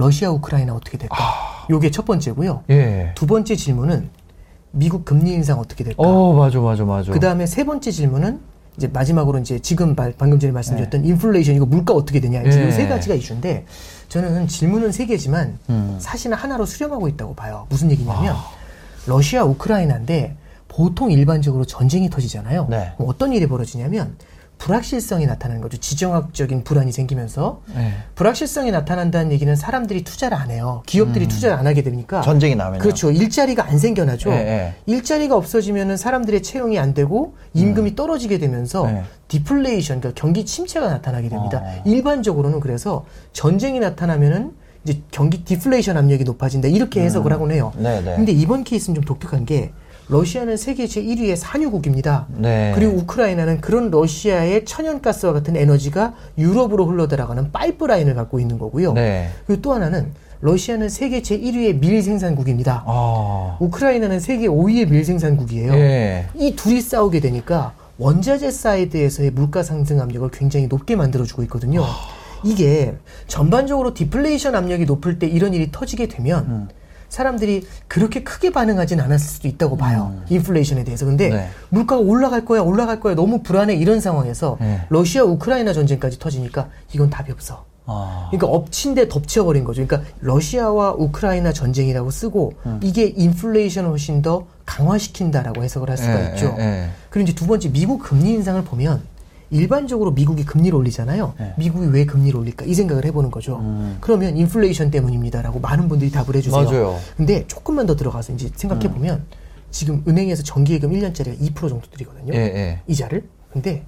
러시아 우크라이나 어떻게 될까? 아. 요게 첫 번째고요. 예. 두 번째 질문은 미국 금리 인상 어떻게 될까? 어, 맞아, 맞아, 맞아. 그 다음에 세 번째 질문은 이제 마지막으로 이제 지금 바- 방금 전에 말씀드렸던 인플레이션 이거 물가 어떻게 되냐 이제 예. 이세 가지가 이슈인데 저는 질문은 세 개지만 음. 사실은 하나로 수렴하고 있다고 봐요. 무슨 얘기냐면 러시아 우크라이나인데 보통 일반적으로 전쟁이 터지잖아요. 네. 어떤 일이 벌어지냐면 불확실성이 나타나는 거죠. 지정학적인 불안이 생기면서 예. 불확실성이 나타난다는 얘기는 사람들이 투자를 안 해요. 기업들이 투자를 안 하게 되니까 음. 전쟁이 나면요. 그렇죠. 일자리가 안 생겨나죠. 예, 예. 일자리가 없어지면은 사람들의 채용이 안 되고 임금이 떨어지게 되면서 네. 디플레이션, 그러니까 경기 침체가 나타나게 됩니다. 어. 일반적으로는 그래서 전쟁이 나타나면은 이제 경기 디플레이션 압력이 높아진다 이렇게 해석을 하곤 해요. 네, 네. 근데 이번 케이스는 좀 독특한 게 러시아는 세계 제 1위의 산유국입니다. 네. 그리고 우크라이나는 그런 러시아의 천연가스와 같은 에너지가 유럽으로 흘러들어가는 파이프라인을 갖고 있는 거고요. 네. 그리고 또 하나는 러시아는 세계 제 1위의 밀 생산국입니다. 아. 우크라이나는 세계 5위의 밀 생산국이에요. 예. 이 둘이 싸우게 되니까 원자재 사이드에서의 물가 상승 압력을 굉장히 높게 만들어주고 있거든요. 이게 전반적으로 디플레이션 압력이 높을 때 이런 일이 터지게 되면 음. 사람들이 그렇게 크게 반응하진 않았을 수도 있다고 봐요. 인플레이션에 대해서. 근데 음. 네. 물가가 올라갈 거야, 올라갈 거야, 너무 불안해 이런 상황에서 네. 러시아 우크라이나 전쟁까지 터지니까 이건 답이 없어. 아. 그러니까 엎친 데 덮쳐버린 거죠. 그러니까 러시아와 우크라이나 전쟁이라고 쓰고 음. 이게 인플레이션을 훨씬 더 강화시킨다라고 해석을 할 수가 예, 있죠. 예, 예. 그리고 이제 두 번째 미국 금리 인상을 보면 일반적으로 미국이 금리를 올리잖아요. 네. 미국이 왜 금리를 올릴까 이 생각을 해보는 거죠. 그러면 인플레이션 때문입니다라고 많은 분들이 답을 해주세요. 맞아요. 근데 조금만 더 들어가서 이제 생각해 보면 지금 은행에서 정기예금 1년짜리가 2% 정도 드리거든요. 예, 예. 이자를. 근데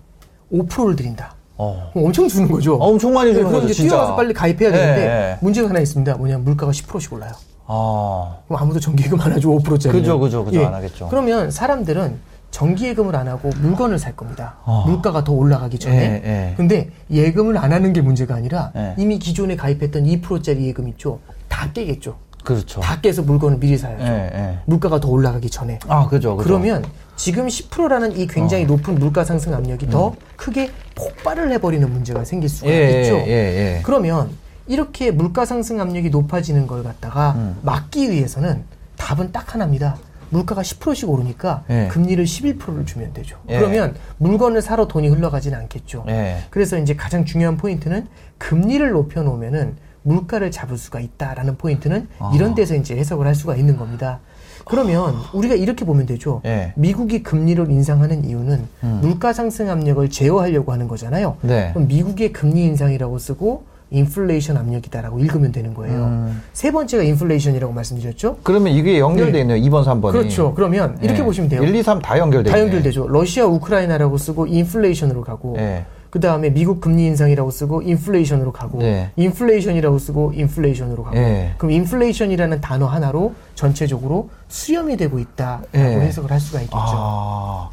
5%를 드린다. 어. 엄청 주는 거죠. 엄청 많이 주는 네, 거죠, 이제 진짜. 뛰어가서 빨리 가입해야 되는데 예, 예. 문제가 하나 있습니다. 뭐냐면 물가가 10%씩 올라요. 아. 그럼 아무도 정기예금 안 하죠 5%짜리. 그죠, 그죠, 그죠. 안 하겠죠. 그러면 사람들은 정기 예금을 안 하고 물건을 살 겁니다. 아. 물가가 더 올라가기 전에. 예, 예. 근데 예금을 안 하는 게 문제가 아니라 예. 이미 기존에 가입했던 2%짜리 예금 있죠. 다 깨겠죠. 그렇죠. 다 깨서 물건을 미리 사야죠. 예, 예. 물가가 더 올라가기 전에. 아, 그죠, 그죠. 그러면 지금 10%라는 이 어. 굉장히 높은 물가 상승 압력이 더 크게 폭발을 해버리는 문제가 생길 수가 음. 예, 있죠. 예, 예. 그러면 이렇게 물가 상승 압력이 높아지는 걸 갖다가 음. 막기 위해서는 답은 딱 하나입니다. 물가가 10%씩 오르니까 예. 금리를 11%를 주면 되죠. 예. 그러면 물건을 사러 돈이 흘러가지는 않겠죠. 예. 그래서 이제 가장 중요한 포인트는 금리를 높여 놓으면은 물가를 잡을 수가 있다라는 포인트는 아. 이런 데서 이제 해석을 할 수가 있는 겁니다. 그러면 우리가 이렇게 보면 되죠. 예. 미국이 금리를 인상하는 이유는 물가 상승 압력을 제어하려고 하는 거잖아요. 네. 그럼 미국의 금리 인상이라고 쓰고 인플레이션 압력이다라고 읽으면 되는 거예요. 음. 세 번째가 인플레이션이라고 말씀드렸죠. 그러면 이게 연결돼 네. 있네요. 2번, 3번이. 그렇죠. 그러면 이렇게 보시면 돼요. 1, 2, 3 다 연결돼 다 있네. 연결되죠. 러시아 우크라이나라고 쓰고 인플레이션으로 가고 예. 그 다음에 미국 금리 인상이라고 쓰고 인플레이션으로 가고 네. 인플레이션이라고 쓰고 인플레이션으로 가고 예. 그럼 인플레이션이라는 단어 하나로 전체적으로 수렴이 되고 있다라고 예. 해석을 할 수가 있겠죠. 아.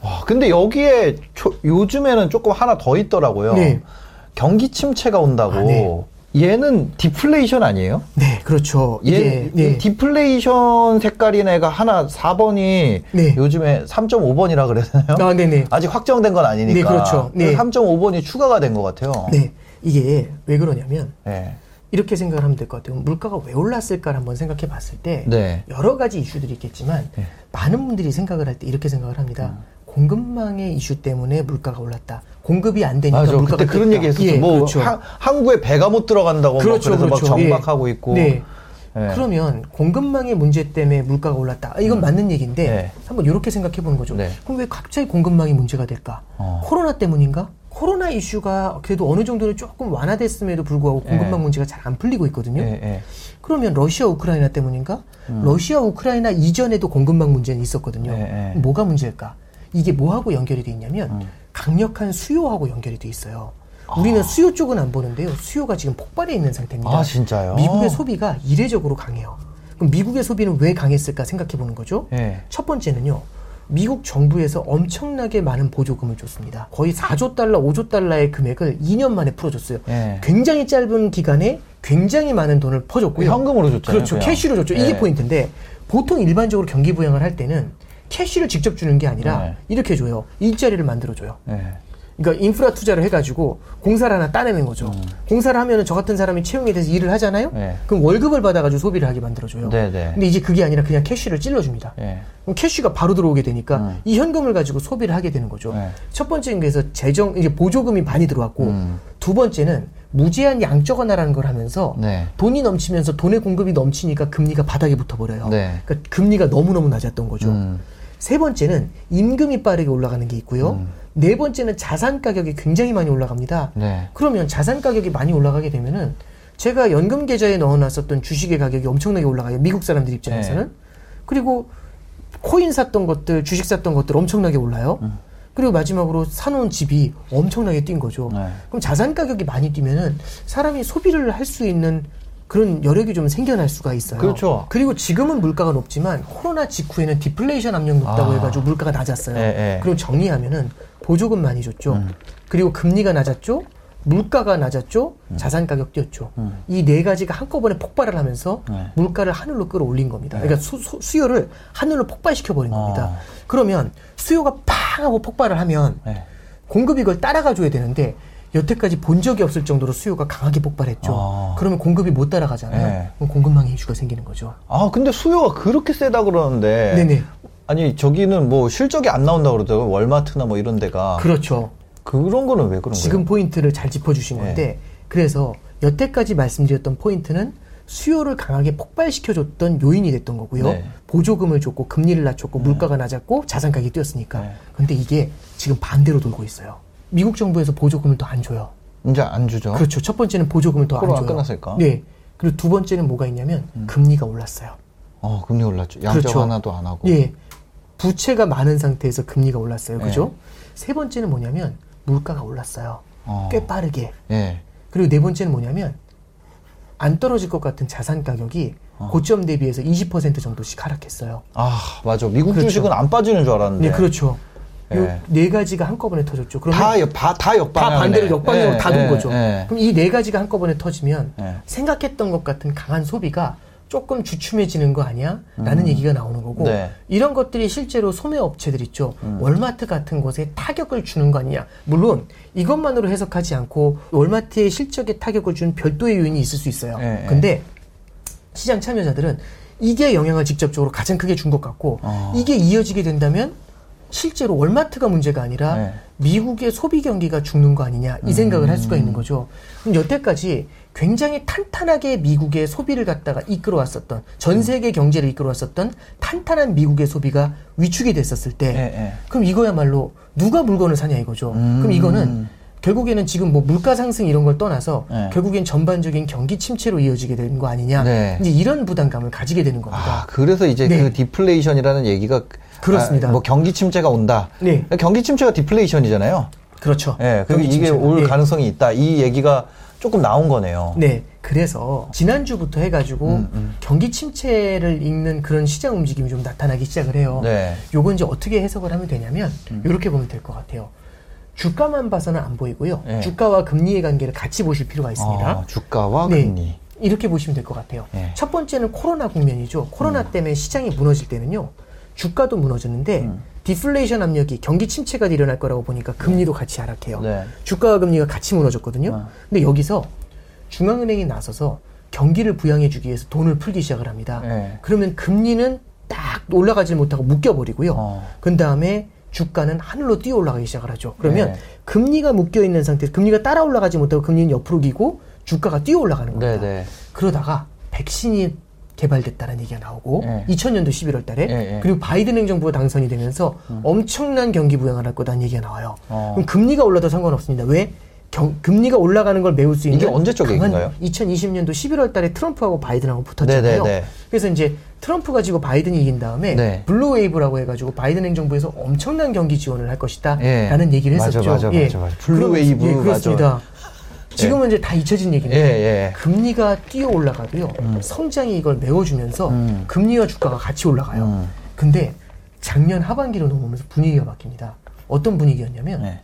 와, 근데 여기에 초- 요즘에는 조금 하나 더 있더라고요. 네. 경기 침체가 온다고. 아, 네. 얘는 디플레이션 아니에요? 네, 그렇죠. 얘 네. 디플레이션 색깔인 애가 하나 4번이 네. 요즘에 3.5번이라 그래야 되나요? 아, 네네. 아직 확정된 건 아니니까. 네, 그렇죠. 네. 3.5번이 추가가 된 것 같아요. 네, 이게 왜 그러냐면 네. 이렇게 생각을 하면 될 것 같아요. 물가가 왜 올랐을까를 한번 생각해 봤을 때 네. 여러 가지 이슈들이 있겠지만 네. 많은 분들이 생각을 할 때 이렇게 생각을 합니다. 공급망의 이슈 때문에 물가가 올랐다. 공급이 안 되니까 맞아. 물가가 그때 그런 떴다. 얘기 했었죠. 예, 뭐 그렇죠. 하- 항구에 배가 못 들어간다고 그렇죠, 막 그래서 그렇죠. 막 예. 정박하고 있고. 네. 예. 그러면 공급망의 문제 때문에 물가가 올랐다. 아, 이건 맞는 얘기인데 네. 한번 이렇게 생각해 보는 거죠. 네. 그럼 왜 갑자기 공급망이 문제가 될까? 어. 코로나 때문인가? 코로나 이슈가 그래도 어느 정도는 조금 완화됐음에도 불구하고 공급망 네. 문제가 잘 안 풀리고 있거든요. 예, 예. 그러면 러시아 우크라이나 때문인가? 음. 러시아 우크라이나 이전에도 공급망 문제는 있었거든요. 네, 네. 뭐가 문제일까? 이게 뭐하고 연결이 돼 있냐면 음. 강력한 수요하고 연결이 돼 있어요. 우리는 수요 쪽은 안 보는데요. 수요가 지금 폭발해 있는 상태입니다. 아, 진짜요? 미국의 소비가 이례적으로 강해요. 그럼 미국의 소비는 왜 강했을까 생각해 보는 거죠. 예. 첫 번째는요. 미국 정부에서 엄청나게 많은 보조금을 줬습니다. 거의 4조 달러, 5조 달러의 금액을 2년 만에 풀어줬어요. 예. 굉장히 짧은 기간에 굉장히 많은 돈을 퍼줬고요. 현금으로 줬잖아요, 그렇죠. 그냥. 캐시로 줬죠. 이게 예. 포인트인데 보통 일반적으로 경기 부양을 할 때는 캐시를 직접 주는 게 아니라 네. 이렇게 줘요. 일자리를 만들어 줘요. 예. 그러니까 인프라 투자를 해가지고 공사를 하나 따내는 거죠. 공사를 하면은 저 같은 사람이 채용이 돼서 일을 하잖아요. 네. 그럼 월급을 받아가지고 소비를 하게 만들어줘요. 네, 네. 근데 이제 그게 아니라 그냥 캐쉬를 찔러줍니다. 예. 그럼 캐쉬가 바로 들어오게 되니까 이 현금을 가지고 소비를 하게 되는 거죠. 네. 첫 번째는 그래서 재정 이제 보조금이 많이 들어왔고 음. 두 번째는 무제한 양적 완화라는 걸 하면서 네. 돈이 넘치면서 돈의 공급이 넘치니까 금리가 바닥에 붙어버려요. 네. 그러니까 금리가 너무 너무 낮았던 거죠. 음. 세 번째는 임금이 빠르게 올라가는 게 있고요. 네 번째는 자산 가격이 굉장히 많이 올라갑니다. 네. 그러면 자산 가격이 많이 올라가게 되면은 제가 연금 계좌에 넣어놨었던 주식의 가격이 엄청나게 올라가요. 미국 사람들 입장에서는. 네. 그리고 코인 샀던 것들, 주식 샀던 것들 엄청나게 올라요. 그리고 마지막으로 사놓은 집이 엄청나게 뛴 거죠. 네. 그럼 자산 가격이 많이 뛰면은 사람이 소비를 할 수 있는 그런 여력이 좀 생겨날 수가 있어요. 그렇죠. 그리고 지금은 물가가 높지만 코로나 직후에는 디플레이션 압력 높다고 아. 해가지고 물가가 낮았어요. 예, 예. 그럼 정리하면은 보조금 많이 줬죠. 음. 그리고 금리가 낮았죠. 물가가 낮았죠. 음. 자산 가격 뛰었죠. 이네 가지가 한꺼번에 폭발을 하면서 네. 물가를 하늘로 끌어올린 겁니다. 그러니까 수, 요를 하늘로 폭발시켜 버린 겁니다. 아. 그러면 수요가 팡 하고 폭발을 하면 네. 공급이 그걸 따라가 줘야 되는데 여태까지 본 적이 없을 정도로 수요가 강하게 폭발했죠. 아. 그러면 공급이 못 따라가잖아요. 네. 공급망의 이슈가 생기는 거죠. 아, 근데 수요가 그렇게 세다 그러는데. 네네. 아니, 저기는 뭐 실적이 안 나온다 그러더라고요. 월마트나 뭐 이런 데가. 그렇죠. 그런 거는 왜 그런 지금 거예요? 포인트를 잘 짚어주신 네. 건데 그래서 여태까지 말씀드렸던 포인트는 수요를 강하게 폭발시켜줬던 요인이 됐던 거고요. 네. 보조금을 줬고 금리를 낮췄고 물가가 낮았고 자산 가격이 뛰었으니까. 네. 근데 이게 지금 반대로 돌고 있어요. 미국 정부에서 보조금을 더 안 줘요. 이제 안 주죠. 그렇죠. 첫 번째는 보조금을 더 안 줘요. 끝났으니까. 음. 네. 그리고 두 번째는 뭐가 있냐면 금리가 올랐어요. 어, 금리 올랐죠. 양적 그렇죠. 하나도 안 하고. 예. 부채가 많은 상태에서 금리가 올랐어요. 그죠? 네. 세 번째는 뭐냐면 물가가 올랐어요. 어. 꽤 빠르게. 예. 그리고 네 번째는 뭐냐면 안 떨어질 것 같은 자산 가격이 어. 고점 대비해서 20% 정도씩 하락했어요. 아, 맞아. 미국 그렇죠. 주식은 안 빠지는 줄 알았는데. 네, 그렇죠. 예. 요네 가지가 한꺼번에 터졌죠. 그러면 다, 역- 다. 반대로 역방향으로 다돈 예, 거죠. 예. 그럼 이 네 가지가 한꺼번에 터지면 예. 생각했던 것 같은 강한 소비가 조금 주춤해지는 거 아니야? 라는 얘기가 나오는 거고 네. 음. 이런 것들이 실제로 소매 업체들 있죠. 월마트 같은 곳에 타격을 주는 거 아니냐? 물론 이것만으로 해석하지 않고 월마트의 실적에 타격을 준 별도의 요인이 있을 수 있어요. 예, 예. 근데 시장 참여자들은 이게 영향을 직접적으로 가장 크게 준 것 같고 어. 이게 이어지게 된다면 실제로 월마트가 문제가 아니라 네. 미국의 소비 경기가 죽는 거 아니냐 이 생각을 할 수가 음. 있는 거죠. 그럼 여태까지 굉장히 탄탄하게 미국의 소비를 갖다가 이끌어왔었던 전 세계 경제를 이끌어왔었던 탄탄한 미국의 소비가 위축이 됐었을 때 예, 예. 그럼 이거야말로 누가 물건을 사냐 이거죠. 음. 그럼 이거는 결국에는 지금 뭐 물가 상승 이런 걸 떠나서 네. 결국엔 전반적인 경기 침체로 이어지게 되는 거 아니냐. 네. 이제 이런 부담감을 가지게 되는 겁니다. 아, 그래서 이제 네. 그 디플레이션이라는 얘기가 그렇습니다. 아, 뭐 경기 침체가 온다. 네. 경기 침체가 디플레이션이잖아요. 그렇죠. 예, 그리고 이게. 올 네. 가능성이 있다. 이 얘기가 조금 나온 거네요. 네. 그래서 지난주부터 해가지고 음, 경기 침체를 읽는 그런 시장 움직임이 좀 나타나기 시작을 해요. 네. 요건 이제 어떻게 해석을 하면 되냐면 이렇게 보면 될 것 같아요. 주가만 봐서는 안 보이고요. 네. 주가와 금리의 관계를 같이 보실 필요가 있습니다. 어, 주가와 네. 금리. 이렇게 보시면 될 것 같아요. 네. 첫 번째는 코로나 국면이죠. 코로나 음. 때문에 시장이 무너질 때는요. 주가도 무너졌는데 음. 디플레이션 압력이 경기 침체가 일어날 거라고 보니까 금리도 같이 하락해요. 네. 주가와 금리가 같이 무너졌거든요. 어. 근데 여기서 중앙은행이 나서서 경기를 부양해 주기 위해서 돈을 풀기 시작을 합니다. 네. 그러면 금리는 딱 올라가지 못하고 묶여버리고요. 어. 그 다음에 주가는 하늘로 뛰어 올라가기 시작을 하죠. 그러면 네. 금리가 묶여 있는 상태에서 금리가 따라 올라가지 못하고 금리는 옆으로 기고 주가가 뛰어 올라가는 겁니다. 네, 네. 그러다가 백신이 개발됐다는 얘기가 나오고 네. 2000년도 11월 달에 네, 네. 그리고 바이든 행정부가 당선이 되면서 엄청난 경기 부양을 할 거다는 얘기가 나와요. 어. 그럼 금리가 올라도 상관없습니다. 왜? 경- 금리가 올라가는 걸 메울 수 있는 이게 언제적 얘기인가요? 2020년도 11월 달에 트럼프하고 바이든하고 붙었잖아요. 네, 네, 네. 그래서 이제 트럼프가 지고 바이든이 이긴 다음에 네. blue wave라고 해가지고 바이든 행정부에서 엄청난 경기 지원을 할 것이다 예. 라는 얘기를 맞아, 했었죠. 맞아, 예. 맞아, 맞아. blue 그러면서- 웨이브, 예, 맞아. 그렇습니다. 지금은 이제 다 잊혀진 얘기인데 예, 예. 금리가 뛰어 올라가도요 성장이 이걸 메워주면서 음. 금리와 주가가 같이 올라가요. 음. 근데 작년 하반기로 넘어오면서 분위기가 바뀝니다. 어떤 분위기였냐면 네.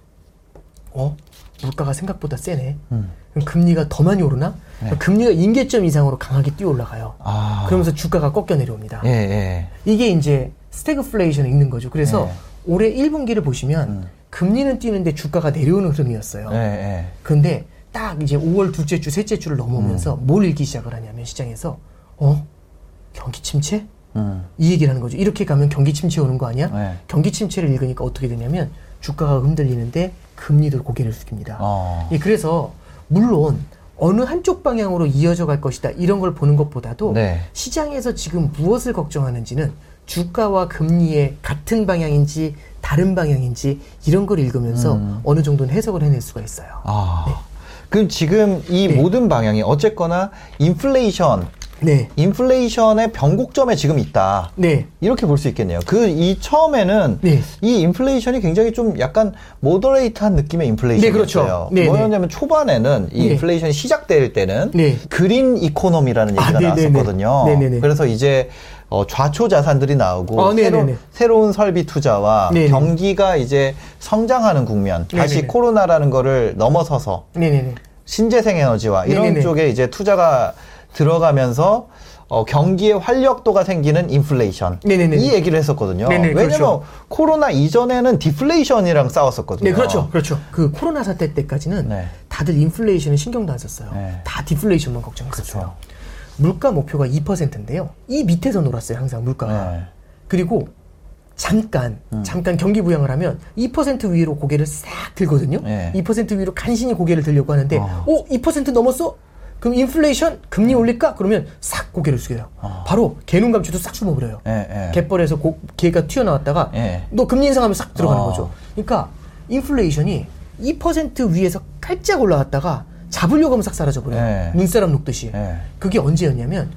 어 물가가 생각보다 세네. 음. 그럼 금리가 더 많이 오르나? 네. 금리가 임계점 이상으로 강하게 뛰어 올라가요. 아. 그러면서 주가가 꺾여 내려옵니다. 예, 예. 이게 이제 스태그플레이션을 읽는 거죠. 그래서 네. 올해 1분기를 보시면 음. 금리는 뛰는데 주가가 내려오는 흐름이었어요. 예, 예. 근데 딱 이제 5월 둘째 주, 셋째 주를 넘어오면서 음. 뭘 읽기 시작을 하냐면 시장에서 어? 경기 침체? 음. 이 얘기를 하는 거죠. 이렇게 가면 경기 침체 오는 거 아니야? 네. 경기 침체를 읽으니까 어떻게 되냐면 주가가 흔들리는데 금리도 고개를 숙입니다. 어. 예, 그래서 물론 어느 한쪽 방향으로 이어져 갈 것이다 이런 걸 보는 것보다도 네. 시장에서 지금 무엇을 걱정하는지는 주가와 금리의 같은 방향인지 다른 방향인지 이런 걸 읽으면서 음. 어느 정도는 해석을 해낼 수가 있어요. 아. 그럼 지금 이 네. 모든 방향이 어쨌거나 인플레이션, 네, 인플레이션의 변곡점에 지금 있다. 네, 이렇게 볼 수 있겠네요. 그 이 처음에는 네. 이 인플레이션이 굉장히 좀 약간 moderate한 느낌의 인플레이션이었어요. 네, 그렇죠. 네, 뭐였냐면 초반에는 이 네. 인플레이션이 시작될 때는 네. green economy라는 아, 얘기가 네, 네, 네. 나왔었거든요. 네, 네, 네. 그래서 이제 어, 좌초 자산들이 나오고 아, 네, 새로. 새로운 설비 투자와 네, 네. 경기가 이제 성장하는 국면, 네, 다시 네, 네. 코로나라는 거를 넘어서서 네네네. 신재생 에너지와 이런. 쪽에 이제 투자가 들어가면서 어, 경기의 활력도가 생기는 인플레이션 네네네. 이 얘기를 했었거든요. 네네, 왜냐면 그렇죠. 코로나 이전에는 디플레이션이랑 싸웠었거든요. 네, 그렇죠. 그렇죠. 그 코로나 사태 때까지는 네. 다들 인플레이션은 신경도 안 썼어요. 네. 다 디플레이션만 걱정했었어요. 그렇죠. 물가 목표가 2%인데요. 이 밑에서 놀았어요, 항상 물가가. 네. 그리고 잠깐, 잠깐 경기 부양을 하면 2% 위로 고개를 싹 들거든요. 네. 2% 위로 간신히 고개를 들려고 하는데, 어. 오, 2% 넘었어? 그럼 인플레이션 금리 올릴까? 그러면 싹 고개를 숙여요. 바로 개눈 감추도 싹 숨어버려요. 예, 예. 갯벌에서 고, 개가 튀어나왔다가 예. 너 금리 인상하면 싹 들어가는 어. 거죠. 그러니까 인플레이션이 2% 위에서 깔짝 올라갔다가 잡으려고 하면 싹 사라져버려요. 예. 눈사람 녹듯이. 예. 그게 언제였냐면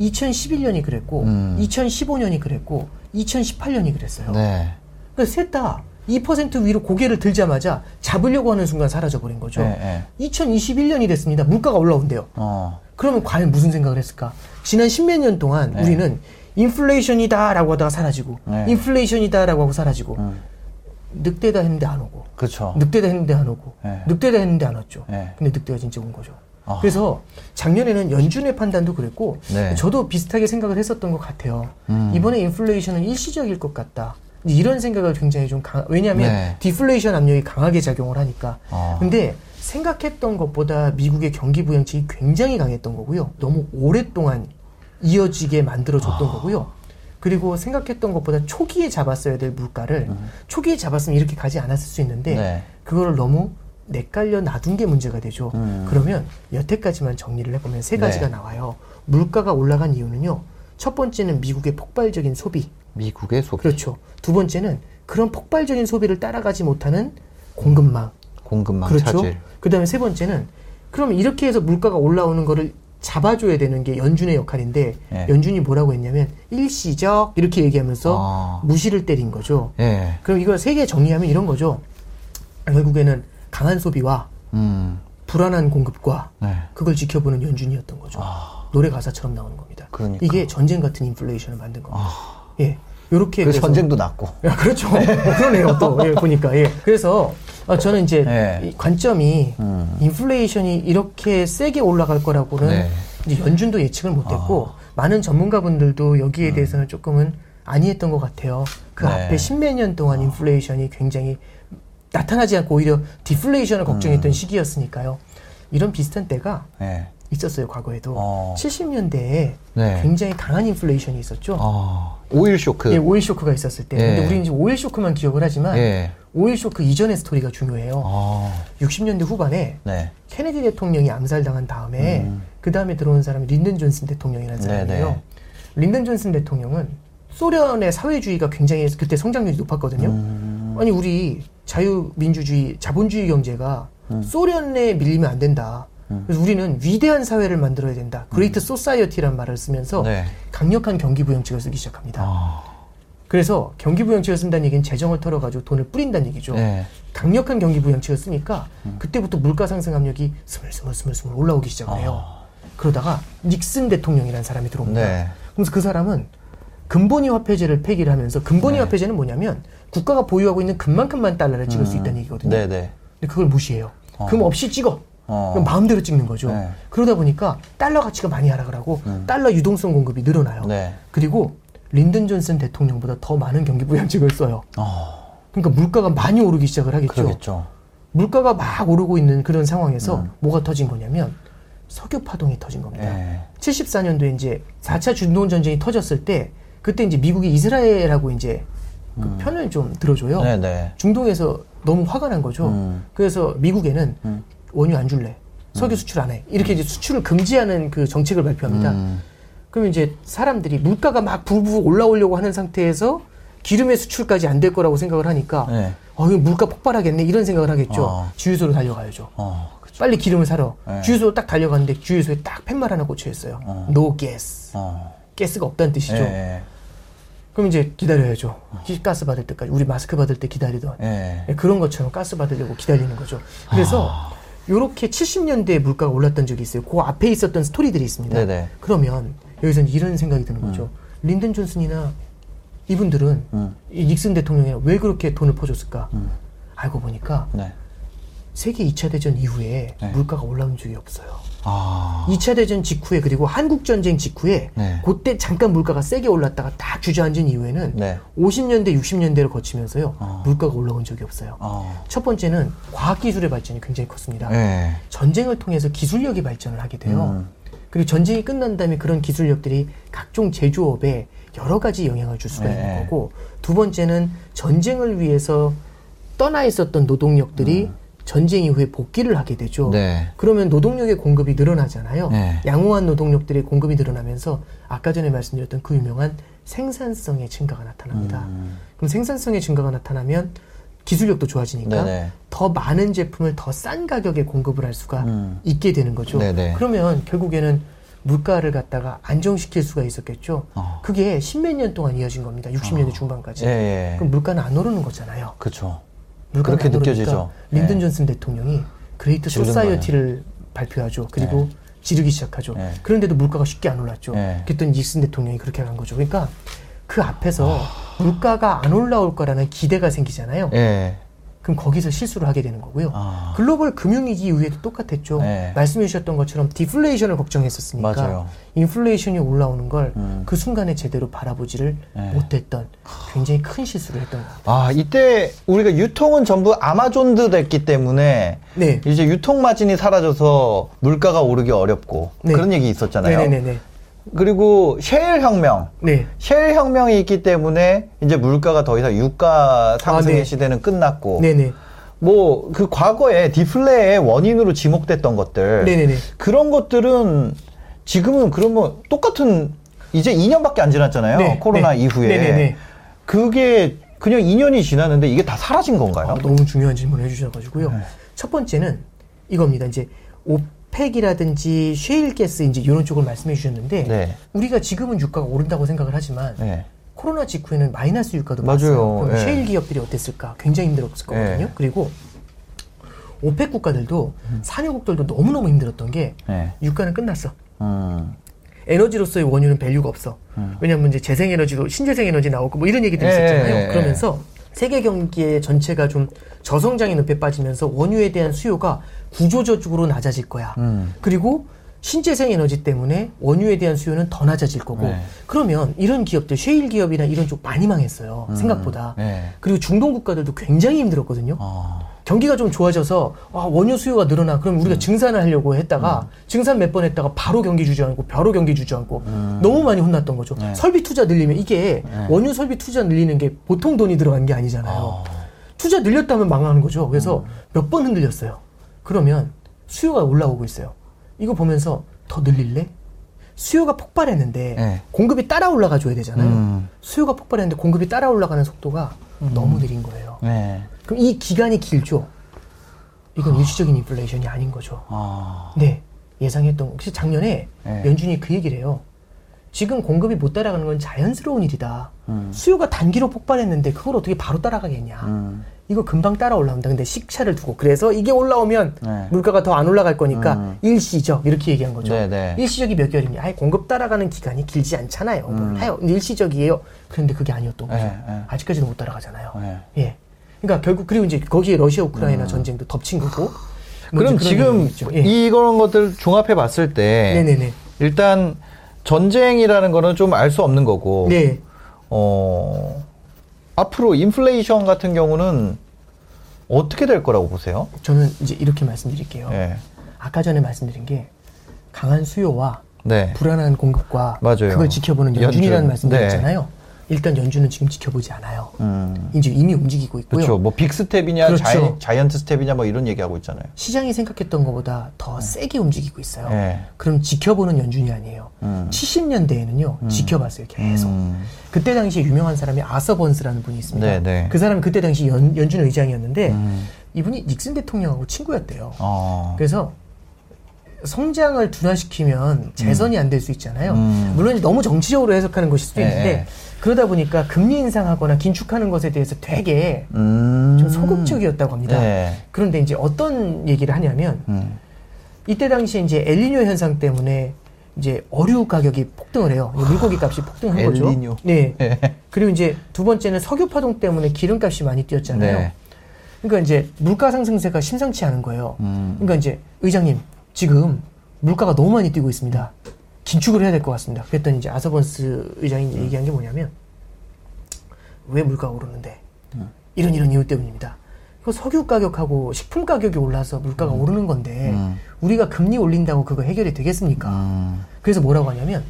2011년이 그랬고 음. 2015년이 그랬고 2018년이 그랬어요. 네. 그래서 셋다 2% 위로 고개를 들자마자 잡으려고 하는 순간 사라져버린 거죠. 예, 2021년이 됐습니다. 물가가 올라온대요. 어. 그러면 과연 무슨 생각을 했을까? 지난 십몇 년 동안 네. 우리는 인플레이션이다라고 하다가 사라지고 네. 인플레이션이다라고 하고 사라지고 음. 늑대다 했는데 안 오고 그렇죠. 늑대다 했는데 안 오고 네. 늑대다 했는데 안 왔죠. 네. 근데 늑대가 진짜 온 거죠. 아. 그래서 작년에는 연준의 판단도 그랬고 네. 저도 비슷하게 생각을 했었던 것 같아요. 음. 이번에 인플레이션은 일시적일 것 같다. 이런 생각을 굉장히 좀 강, 왜냐하면 네. 디플레이션 압력이 강하게 작용을 하니까. 아. 근데 생각했던 것보다 미국의 경기 부양책이 굉장히 강했던 거고요. 너무 오랫동안 이어지게 만들어줬던 아. 거고요. 그리고 생각했던 것보다 초기에 잡았어야 될 물가를 초기에 잡았으면 이렇게 가지 않았을 수 있는데 음. 네. 그거를 너무 내깔려 놔둔 게 문제가 되죠. 음. 그러면 여태까지만 정리를 해보면 세 가지가 네. 나와요. 물가가 올라간 이유는요. 첫 번째는 미국의 폭발적인 소비. 미국의 소비, 그렇죠. 두 번째는 그런 폭발적인 소비를 따라가지 못하는 공급망. 공급망 그렇죠. 차질. 그 다음에 세 번째는 그러면 이렇게 해서 물가가 올라오는 거를 잡아줘야 되는 게 연준의 역할인데 예. 연준이 뭐라고 했냐면 일시적 이렇게 얘기하면서 아. 무시를 때린 거죠. 예. 그럼 이걸 세 개 정리하면 이런 거죠. 결국에는 강한 소비와 음. 불안한 공급과 네. 그걸 지켜보는 연준이었던 거죠. 노래 가사처럼 나오는 겁니다. 아. 그러니까. 이게 전쟁 같은 인플레이션을 만든 겁니다. 예. 요렇게 그 그래서- 전쟁도 났고. 야, 그렇죠. 그러네요, 또. 예, 보니까. 예. 그래서, 어, 저는 이제, 네. 이 관점이, 음. 인플레이션이 이렇게 세게 올라갈 거라고는, 네. 이제 연준도 예측을 못 했고, 아. 많은 전문가분들도 여기에 대해서는 조금은 안이했던 것 같아요. 그 음. 네. 앞에 십몇 년 동안 인플레이션이 굉장히 나타나지 않고 오히려 디플레이션을 음. 걱정했던 시기였으니까요. 이런 비슷한 때가 예. 있었어요, 과거에도. 어. 70년대에 네. 굉장히 강한 인플레이션이 있었죠. 어. 오일 쇼크. 예, 오일 쇼크가 있었을 때. 예. 근데 우리는 이제 오일 쇼크만 기억을 하지만 예. 오일 쇼크 이전의 스토리가 중요해요. 어. 60년대 후반에 네. 케네디 대통령이 암살당한 다음에 음. 그 다음에 들어온 사람이 린든 존슨 대통령이라는 사람이에요. 네네. 린든 존슨 대통령은 소련의 사회주의가 굉장히 그때 성장률이 높았거든요. 음. 아니 우리 자유민주주의, 자본주의 경제가 음. 소련에 밀리면 안 된다. 그래서 우리는 위대한 사회를 만들어야 된다. Great Society란 말을 쓰면서 음. 네. 강력한 경기부양책을 쓰기 시작합니다. 어. 그래서 경기부양책을 쓴다는 얘기는 재정을 털어가지고 돈을 뿌린다는 얘기죠. 네. 강력한 경기부양책을 쓰니까 그때부터 물가 상승 압력이 스물스물 스물스물 올라오기 시작을 해요. 그러다가 닉슨 대통령이라는 사람이 들어옵니다. 네. 그래서 그 사람은 근본위 화폐제를 폐기를 하면서 근본위 네. 화폐제는 뭐냐면 국가가 보유하고 있는 금만큼만 달러를 찍을 수 있다는 얘기거든요. 네네. 근데 그걸 무시해요. 금 없이 찍어. 어. 마음대로 찍는 거죠. 네. 그러다 보니까 달러 가치가 많이 하락을 하고 달러 유동성 공급이 늘어나요. 네. 그리고 린든 존슨 대통령보다 더 많은 경기 부양책을 써요. 어. 그러니까 물가가 많이 오르기 시작을 하겠죠. 그러겠죠. 물가가 막 오르고 있는 그런 상황에서 음. 뭐가 터진 거냐면 석유 파동이 터진 겁니다. 예. 74년도에 이제 4차 중동 전쟁이 터졌을 때 그때 이제 미국이 이스라엘하고 이제 그 편을 좀 들어줘요. 음. 네네. 중동에서 너무 화가 난 거죠. 음. 그래서 미국에는 음. 원유 안 줄래. 석유 수출 안 해. 이렇게 이제 수출을 금지하는 그 정책을 발표합니다. 음. 그러면 이제 사람들이 물가가 막 부부 올라오려고 하는 상태에서 기름의 수출까지 안 될 거라고 생각을 하니까 네. 어, 이거 물가 폭발하겠네 이런 생각을 하겠죠. 어. 주유소로 달려가야죠. 어. 빨리 기름을 사러 네. 주유소 딱 달려갔는데 주유소에 딱 팻말 하나 꽂혀 있어요. 어. No gas. 어. 가스가 없다는 뜻이죠. 예. 그럼 이제 기다려야죠. 기- 가스 받을 때까지 우리 마스크 받을 때 기다리던 예. 예, 그런 것처럼 가스 받으려고 기다리는 거죠. 그래서 요렇게 70년대에 물가가 올랐던 적이 있어요. 그 앞에 있었던 스토리들이 있습니다. 네네. 그러면 여기서는 이런 생각이 드는 거죠. 린든 존슨이나 이분들은 음. 이 닉슨 대통령이 왜 그렇게 돈을 퍼줬을까? 음. 알고 보니까 네. 세계 2차 대전 이후에 네. 물가가 올라온 적이 없어요. 아. 2차 대전 직후에 그리고 한국 전쟁 직후에 네. 그때 잠깐 물가가 세게 올랐다가 딱 주저앉은 이후에는 네. 50년대 60년대를 거치면서요 어. 물가가 올라온 적이 없어요. 어. 첫 번째는 과학 기술의 발전이 굉장히 컸습니다. 예. 전쟁을 통해서 기술력이 발전을 하게 돼요. 음. 그리고 전쟁이 끝난 다음에 그런 기술력들이 각종 제조업에 여러 가지 영향을 줄 수가 네. 있는 거고 두 번째는 전쟁을 위해서 떠나 있었던 노동력들이 전쟁 이후에 복귀를 하게 되죠. 음. 네. 그러면 노동력의 공급이 늘어나잖아요. 네. 양호한 노동력들의 공급이 늘어나면서 아까 전에 말씀드렸던 그 유명한 생산성의 증가가 나타납니다. 음. 그럼 생산성의 증가가 나타나면 기술력도 좋아지니까 네네. 더 많은 제품을 더 싼 가격에 공급을 할 수가 음. 있게 되는 거죠. 네네. 그러면 결국에는 물가를 갖다가 안정시킬 수가 있었겠죠. 어. 그게 십몇 년 동안 이어진 겁니다. 60년대 중반까지. 예, 예. 그럼 물가는 안 오르는 거잖아요. 물가는 그렇게 느껴지죠. 린든 네. 존슨 대통령이 Great Society를 발표하죠. 그리고 지르기 시작하죠. 네. 그런데도 물가가 쉽게 안 올랐죠. 네. 그랬더니 닉슨 대통령이 그렇게 간 거죠. 그러니까 그 앞에서 물가가 안 올라올 거라는 기대가 생기잖아요. 예. 그럼 거기서 실수를 하게 되는 거고요. 아. 글로벌 금융위기 이후에도 똑같았죠. 네. 말씀해 주셨던 것처럼 디플레이션을 걱정했었으니까 맞아요. 인플레이션이 올라오는 걸그 음. 순간에 제대로 바라보지를 네. 못했던 굉장히 큰 실수를 했던 겁니다. 아, 이때 우리가 유통은 전부 아마존드 됐기 때문에 네. 이제 유통 마진이 사라져서 물가가 오르기 어렵고 네. 그런 얘기 있었잖아요. 네네네네. 그리고 셰일 혁명. 네. 셰일 혁명이 있기 때문에 이제 물가가 더 이상 유가 상승의 아, 네. 시대는 끝났고 네네. 뭐 그 과거에 디플레의 원인으로 지목됐던 것들 네네네. 그런 것들은 지금은 그러면 똑같은 이제 2년밖에 안 지났잖아요. 네, 코로나 네. 이후에 네네네. 그게 그냥 2년이 지났는데 이게 다 사라진 건가요? 아, 너무 중요한 질문을 해주셔가지고요. 네. 첫 번째는 이겁니다. 이제 오펙이라든지 쉐일가스 이제 이런 쪽을 말씀해 주셨는데 네. 우리가 지금은 유가가 오른다고 생각을 하지만 네. 코로나 직후에는 마이너스 유가도 맞아요. 그럼 예. 셰일 기업들이 어땠을까? 굉장히 힘들었을 거거든요. 예. 그리고 오펙 국가들도 산유국들도 너무너무 힘들었던 게 네. 유가는 끝났어. 음. 에너지로서의 원유는 value가 없어. 왜냐하면 이제 재생에너지도 신재생에너지 나오고 뭐 이런 얘기들이 예, 있었잖아요. 그러면서 세계 경기의 전체가 좀 저성장의 늪에 빠지면서 원유에 대한 수요가 구조적으로 낮아질 거야. 음. 그리고 신재생 에너지 때문에 원유에 대한 수요는 더 낮아질 거고 네. 그러면 이런 기업들 셰일 기업이나 이런 쪽 많이 망했어요. 음. 생각보다. 네. 그리고 중동 국가들도 굉장히 힘들었거든요. 어. 경기가 좀 좋아져서 아, 원유 수요가 늘어나. 그럼 음. 우리가 증산을 하려고 했다가 증산 몇 번 했다가 바로 경기 주저앉고 바로 경기 주저앉고 너무 많이 혼났던 거죠. 음. 네. 설비 투자 늘리면 이게 네. 원유 설비 투자 늘리는 게 보통 돈이 들어간 게 아니잖아요. 어. 투자 늘렸다면 망하는 거죠. 그래서 음. 몇번 흔들렸어요. 그러면 수요가 올라오고 있어요. 이거 보면서 더 늘릴래? 수요가 폭발했는데 네. 공급이 따라 올라가 줘야 되잖아요. 음. 수요가 폭발했는데 공급이 따라 올라가는 속도가 너무 느린 거예요. 네. 그럼 이 기간이 길죠. 이건 일시적인 인플레이션이 아닌 거죠. 아. 네. 예상했던, 혹시 작년에 네. 연준이 그 얘기를 해요. 지금 공급이 못 따라가는 건 자연스러운 일이다. 음. 수요가 단기로 폭발했는데 그걸 어떻게 바로 따라가겠냐. 음. 이거 금방 따라 올라온다. 근데 식차를 두고. 그래서 이게 올라오면 네. 물가가 더 안 올라갈 거니까 음. 일시적. 이렇게 얘기한 거죠. 네, 네. 일시적이 몇 개월이냐. 아예 공급 따라가는 기간이 길지 않잖아요. 음. 몰라요. 일시적이에요. 그런데 그게 아니었던 거죠. 네, 네. 아직까지도 못 따라가잖아요. 네. 예. 그러니까 결국 그리고 이제 거기에 러시아 우크라이나 전쟁도 덮친 거고. 뭐 그럼 지금. 예. 이런 것들 종합해 봤을 때 네네네. 일단 전쟁이라는 거는 좀 알 수 없는 거고 네. 어 앞으로 인플레이션 같은 경우는 어떻게 될 거라고 보세요? 저는 이제 이렇게 말씀드릴게요. 예. 아까 전에 말씀드린 게 강한 수요와 네. 불안한 공급과 맞아요. 그걸 지켜보는 연준이라는 연준. 말씀드렸잖아요. 일단 연준은 지금 지켜보지 않아요. 음. 이제 이미 움직이고 있고요. 그렇죠. 뭐 빅스텝이냐 그렇죠. 자이, 자이언트 스텝이냐 뭐 이런 얘기하고 있잖아요. 시장이 생각했던 것보다 더 세게 움직이고 있어요. 네. 그럼 지켜보는 연준이 아니에요. 음. 70년대에는요, 지켜봤어요, 계속. 음. 그때 당시에 유명한 사람이 아서 번스라는 분이 있습니다. 네, 네. 그 사람은 그때 당시 연, 연준 의장이었는데, 음. 이분이 닉슨 대통령하고 친구였대요. 어. 그래서 성장을 둔화시키면 재선이 안 될 수 있잖아요. 음. 물론 너무 정치적으로 해석하는 것일 수도 예, 있는데 예. 그러다 보니까 금리 인상하거나 긴축하는 것에 대해서 되게 음. 좀 소극적이었다고 합니다. 네. 그런데 이제 어떤 얘기를 하냐면 음. 이때 당시에 이제 엘니뇨 현상 때문에 이제 어류 가격이 폭등을 해요. 물고기 값이 폭등한 거죠. 엘니뇨. 네. 예. 그리고 이제 두 번째는 석유 파동 때문에 기름값이 많이 뛰었잖아요. 네. 그러니까 이제 물가 상승세가 심상치 않은 거예요. 음. 그러니까 이제 의장님 지금 물가가 너무 많이 뛰고 있습니다. 긴축을 해야 될 것 같습니다. 그랬더니 이제 아서번스 의장이 이제 얘기한 게 뭐냐면 왜 물가가 오르는데 이런 이런 이유 때문입니다. 그 석유 가격하고 식품 가격이 올라서 물가가 오르는 건데 음. 우리가 금리 올린다고 그거 해결이 되겠습니까? 음. 그래서 뭐라고 하냐면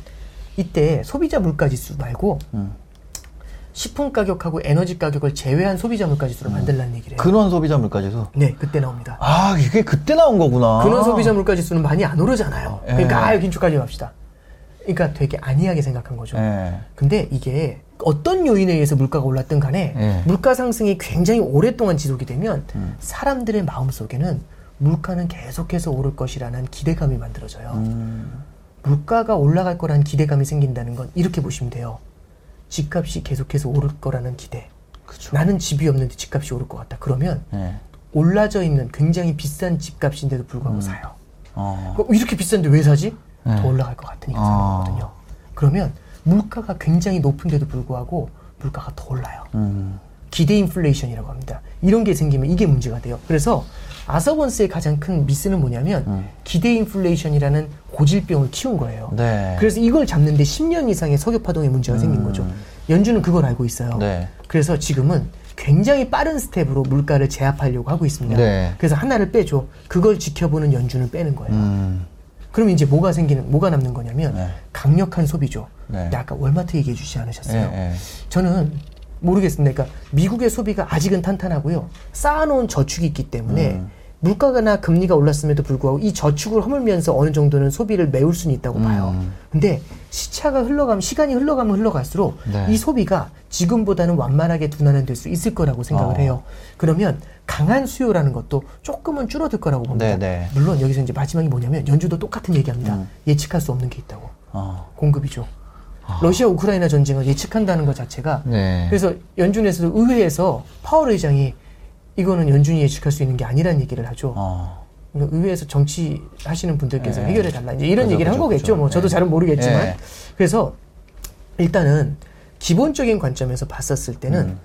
이때 소비자 물가 지수 말고 음. 식품 가격하고 에너지 가격을 제외한 소비자 물가 지수를 만들라는 얘기를 해요. 근원 소비자 물가 지수. 네, 그때 나옵니다. 아, 이게 그때 나온 거구나. 근원 소비자 물가 지수는 많이 안 오르잖아요. 예. 그러니까 아유 긴축하지 맙시다. 그러니까 되게 안이하게 생각한 거죠. 예. 근데 이게 어떤 요인에 의해서 물가가 올랐든 간에 예. 물가 상승이 굉장히 오랫동안 지속이 되면 음. 사람들의 마음 속에는 물가는 계속해서 오를 것이라는 기대감이 만들어져요. 음. 물가가 올라갈 거라는 기대감이 생긴다는 건 이렇게 보시면 돼요. 집값이 계속해서 오를 거라는 기대. 그쵸. 나는 집이 없는데 집값이 오를 것 같다. 그러면 예. 올라져 있는 굉장히 비싼 집값인데도 음. 불구하고 사요. 어. 어, 이렇게 비싼데 왜 사지? 네. 더 올라갈 것 같으니까 아. 사는 거거든요. 그러면 물가가 굉장히 높은데도 불구하고 물가가 더 올라요. 음. 기대 인플레이션이라고 합니다. 이런 게 생기면 이게 문제가 돼요. 그래서 아서 번스의 가장 큰 미스는 뭐냐면 음. 기대 인플레이션이라는 고질병을 키운 거예요. 네. 그래서 이걸 잡는데 10년 이상의 석유 파동의 문제가 생긴 음. 거죠. 연준은 그걸 알고 있어요. 네. 그래서 지금은 굉장히 빠른 스텝으로 물가를 제압하려고 하고 있습니다. 네. 그래서 하나를 빼줘. 그걸 지켜보는 연준을 빼는 거예요. 음. 그럼 이제 뭐가 생기는, 뭐가 남는 거냐면 네. 강력한 소비죠. 네. 아까 월마트 얘기해 주지 않으셨어요? 예, 예. 저는 모르겠습니다. 그러니까 미국의 소비가 아직은 탄탄하고요. 쌓아놓은 저축이 있기 때문에 음. 물가나 금리가 올랐음에도 불구하고 이 저축을 허물면서 어느 정도는 소비를 메울 수는 있다고 봐요. 음. 근데 시차가 흘러가면 시간이 흘러가면 흘러갈수록 네. 이 소비가 지금보다는 완만하게 둔화는 될 수 있을 거라고 생각을 어. 해요. 그러면 강한 수요라는 것도 조금은 줄어들 거라고 봅니다. 네, 네. 물론 여기서 이제 마지막이 뭐냐면 연주도 똑같은 얘기합니다. 음. 예측할 수 없는 게 있다고. 어. 공급이죠. 러시아 우크라이나 전쟁을 예측한다는 것 자체가 네. 그래서 연준에서도 의회에서 파월 의장이 이거는 연준이 예측할 수 있는 게 아니라는 얘기를 하죠. 어. 그러니까 의회에서 정치 하시는 분들께서 네. 해결해 달라 이제 이런 그죠, 얘기를 한 그죠, 거겠죠. 그죠. 뭐 저도 네. 잘은 모르겠지만 네. 그래서 일단은 기본적인 관점에서 봤었을 때는 음.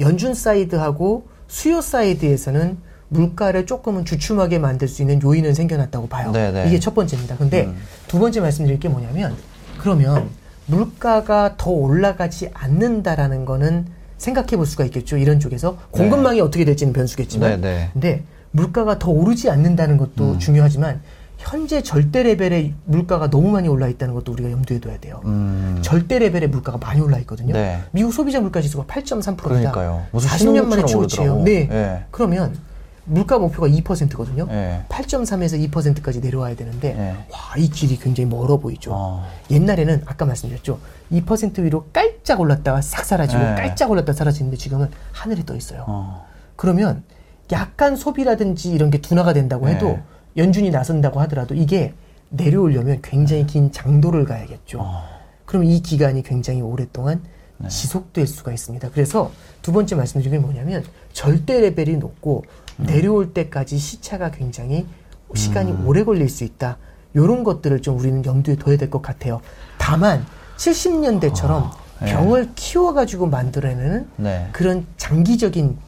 연준 사이드하고 수요 사이드에서는 물가를 조금은 주춤하게 만들 수 있는 요인은 생겨났다고 봐요. 네, 네. 이게 첫 번째입니다. 근데 음. 두 번째 말씀드릴 게 뭐냐면 그러면 물가가 더 올라가지 않는다라는 거는 생각해 볼 수가 있겠죠. 이런 쪽에서 공급망이 어떻게 될지는 변수겠지만 네, 네. 근데 물가가 더 오르지 않는다는 것도 음. 중요하지만 현재 절대 레벨의 물가가 너무 많이 올라 있다는 것도 우리가 염두에 둬야 돼요. 음. 절대 레벨의 물가가 많이 올라 있거든요. 네. 미국 소비자 물가 지수가 8.3%입니다. 그러니까요. 무슨 40년 만에 최고치예요. 네. 예. 그러면 물가 목표가 2%거든요. 예. 8.3에서 2%까지 내려와야 되는데 예. 와, 이 길이 굉장히 멀어 보이죠. 어. 옛날에는 아까 말씀드렸죠. 2% 위로 깔짝 올랐다가 싹 사라지고 네. 깔짝 올랐다가 사라지는데 지금은 하늘에 떠 있어요. 어. 그러면 약간 소비라든지 이런 게 둔화가 된다고 해도 네. 연준이 나선다고 하더라도 이게 내려오려면 굉장히 긴 장도를 가야겠죠. 어. 그럼 이 기간이 굉장히 오랫동안 네. 지속될 수가 있습니다. 그래서 두 번째 말씀드린 게 뭐냐면 절대 레벨이 높고 음. 내려올 때까지 시차가 굉장히 시간이 오래 걸릴 수 있다. 이런 것들을 좀 우리는 염두에 둬야 될 것 같아요. 다만 70년대처럼 네. 병을 키워가지고 만들어내는 네. 그런 장기적인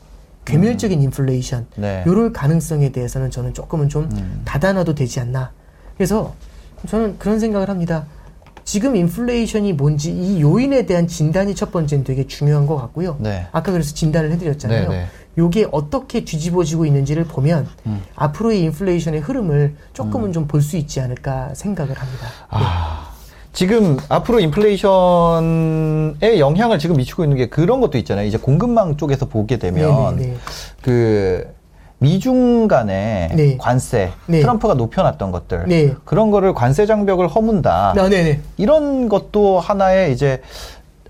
괴멸적인 인플레이션 네. 요럴 가능성에 대해서는 저는 조금은 좀 음. 닫아놔도 되지 않나. 그래서 저는 그런 생각을 합니다. 지금 인플레이션이 뭔지 이 요인에 대한 진단이 첫 번째는 되게 중요한 것 같고요. 네. 아까 그래서 진단을 해드렸잖아요. 네, 네. 요게 어떻게 뒤집어지고 있는지를 보면 음. 앞으로의 인플레이션의 흐름을 조금은 좀볼 수 있지 않을까 생각을 합니다. 아, 지금 앞으로 인플레이션에 영향을 지금 미치고 있는 게 그런 것도 있잖아요. 이제 공급망 쪽에서 보게 되면 네, 네, 네. 그 미중 간의 네. 관세 네. 트럼프가 높여놨던 것들 네. 그런 거를 관세 장벽을 허문다. 아, 네네. 이런 것도 하나의 이제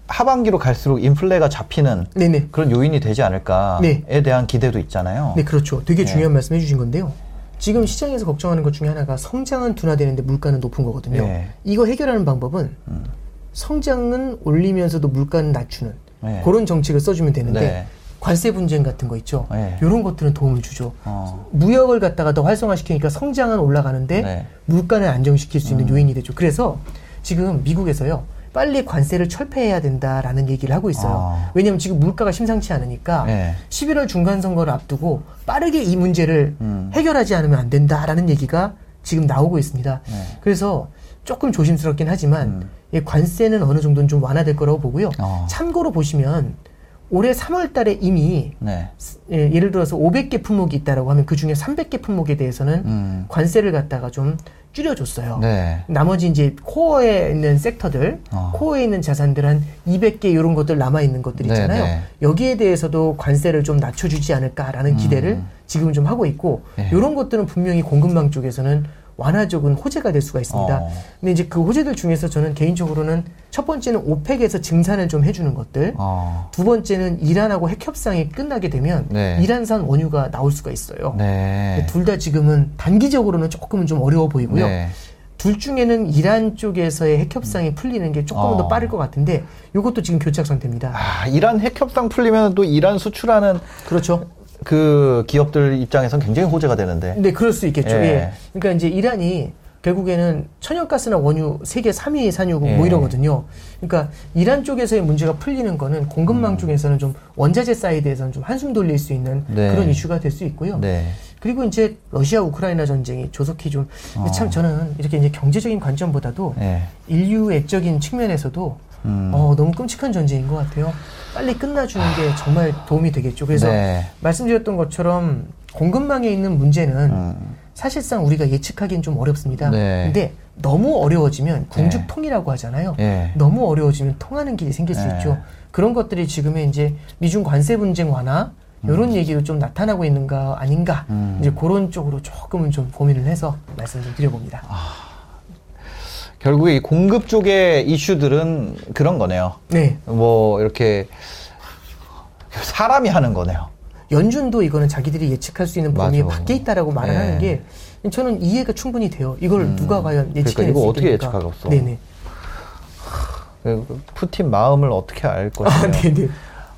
하반기로 갈수록 인플레가 잡히는 네네. 그런 요인이 되지 않을까에 네. 대한 기대도 있잖아요. 네, 그렇죠. 되게 중요한 말씀 해주신 건데요. 지금 시장에서 걱정하는 것 중에 하나가 성장은 둔화되는데 물가는 높은 거거든요. 네. 이거 해결하는 방법은 음. 성장은 올리면서도 물가는 낮추는 네. 그런 정책을 써주면 되는데 네. 관세 분쟁 같은 거 있죠. 네. 이런 것들은 도움을 주죠. 어. 무역을 갖다가 더 활성화시키니까 성장은 올라가는데 네. 물가는 안정시킬 수 있는 요인이 되죠. 그래서 지금 미국에서요. 빨리 관세를 철폐해야 된다라는 얘기를 하고 있어요. 아. 왜냐하면 지금 물가가 심상치 않으니까 네. 11월 중간 선거를 앞두고 빠르게 이 문제를 음. 해결하지 않으면 안 된다라는 얘기가 지금 나오고 있습니다. 네. 그래서 조금 조심스럽긴 하지만 음. 이 관세는 어느 정도는 좀 완화될 거라고 보고요. 어. 참고로 보시면 올해 3월 달에 이미 네. 예, 예를 들어서 500개 품목이 있다라고 하면 그 중에 300개 품목에 대해서는 음. 관세를 갖다가 좀 줄여줬어요. 네. 나머지 이제 코어에 있는 섹터들, 어. 코어에 있는 자산들 한 200개 이런 것들 남아 있는 것들 네, 있잖아요. 네. 여기에 대해서도 관세를 좀 낮춰주지 않을까라는 기대를 지금 좀 하고 있고 음. 네. 이런 것들은 분명히 공급망 쪽에서는 완화적인 호재가 될 수가 있습니다. 어. 근데 이제 그 호재들 중에서 저는 개인적으로는 첫 번째는 오펙에서 증산을 좀 해주는 것들, 어. 두 번째는 이란하고 핵 협상이 끝나게 되면 네. 이란산 원유가 나올 수가 있어요. 네. 둘 다 지금은 단기적으로는 조금은 좀 어려워 보이고요. 네. 둘 중에는 이란 쪽에서의 핵 협상이 풀리는 게 조금은 더 어. 빠를 것 같은데 이것도 지금 교착 상태입니다. 아, 이란 핵 협상 풀리면 또 이란 수출하는 그렇죠. 그 기업들 입장에선 굉장히 호재가 되는데. 네, 그럴 수 있겠죠. 예. 예. 그러니까 이제 이란이 결국에는 천연가스나 원유 세계 3위 산유국 예. 뭐 이러거든요. 그러니까 이란 쪽에서의 문제가 풀리는 거는 공급망 음. 쪽에서는 좀 원자재 사이드에서는 좀 한숨 돌릴 수 있는 네. 그런 이슈가 될 수 있고요. 네. 그리고 이제 러시아 우크라이나 전쟁이 조속히 좀 근데 참 저는 이렇게 이제 경제적인 관점보다도 어. 네. 인류 애적인 측면에서도 음. 어, 너무 끔찍한 전쟁인 것 같아요. 빨리 끝나주는 게 정말 도움이 되겠죠. 그래서 네. 말씀드렸던 것처럼 공급망에 있는 문제는 음. 사실상 우리가 예측하기는 좀 어렵습니다. 네. 근데 너무 어려워지면 궁죽통이라고 하잖아요. 예. 너무 어려워지면 통하는 길이 생길 수 네. 있죠. 그런 것들이 지금의 이제 미중 관세 분쟁 완화 이런 얘기로 좀 나타나고 있는 거 아닌가 음. 이제 그런 쪽으로 조금은 좀 고민을 해서 말씀 좀 드려봅니다. 아. 결국에 이 공급 쪽의 이슈들은 그런 거네요. 네, 뭐 이렇게 사람이 하는 거네요. 연준도 이거는 자기들이 예측할 수 있는 범위 맞아. 밖에 있다라고 말을 네. 하는 게 저는 이해가 충분히 돼요. 이걸 누가 과연 그러니까 예측해낼 이거 수 어떻게 있겠습니까? 예측하겠어? 네네. 그 푸틴 마음을 어떻게 알 아, 것이며 네네.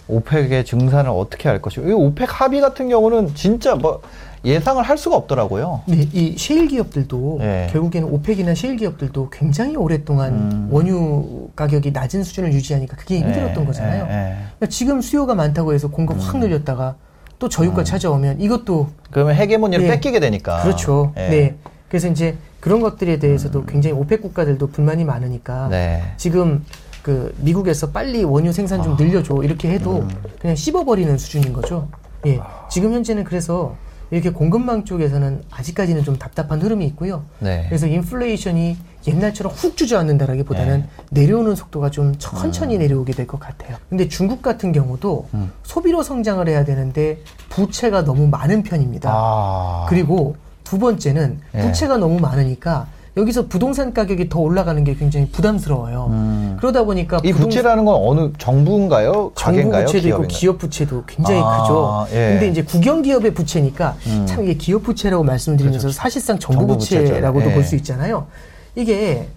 오펙의 증산을 어떻게 알 것이고 이 오펙 합의 같은 경우는 진짜 뭐 예상을 할 수가 없더라고요. 네, 이 셰일 기업들도 네. 결국에는 오펙이나 셰일 기업들도 굉장히 오랫동안 음. 원유 가격이 낮은 수준을 유지하니까 그게 힘들었던 예, 거잖아요. 예, 예. 그러니까 지금 수요가 많다고 해서 공급 확 늘렸다가 또 저유가 찾아오면 이것도 그러면 헤게모니를 예. 뺏기게 되니까. 그렇죠. 예. 네. 그래서 이제 그런 것들에 대해서도 굉장히 오펙 국가들도 불만이 많으니까 네. 지금 그 미국에서 빨리 원유 생산 좀 늘려줘 이렇게 해도 그냥 씹어버리는 수준인 거죠. 예. 지금 현재는 그래서 이렇게 공급망 쪽에서는 아직까지는 좀 답답한 흐름이 있고요. 네. 그래서 인플레이션이 옛날처럼 훅 주저앉는다라기보다는 네. 내려오는 속도가 좀 천천히 음. 내려오게 될 것 같아요. 근데 중국 같은 경우도 소비로 성장을 해야 되는데 부채가 너무 많은 편입니다. 아. 그리고 두 번째는 예. 부채가 너무 많으니까 여기서 부동산 가격이 더 올라가는 게 굉장히 부담스러워요. 음. 그러다 보니까 이 부채라는 건 어느 정부인가요? 정부? 부채도 있고 기업인가요? 기업 부채도 굉장히 아, 크죠. 예. 근데 이제 국영 기업의 부채니까 음. 참 이게 기업 부채라고 말씀드리면서 사실상 정부, 정부. 부채라고도 예. 볼수 있잖아요. 이게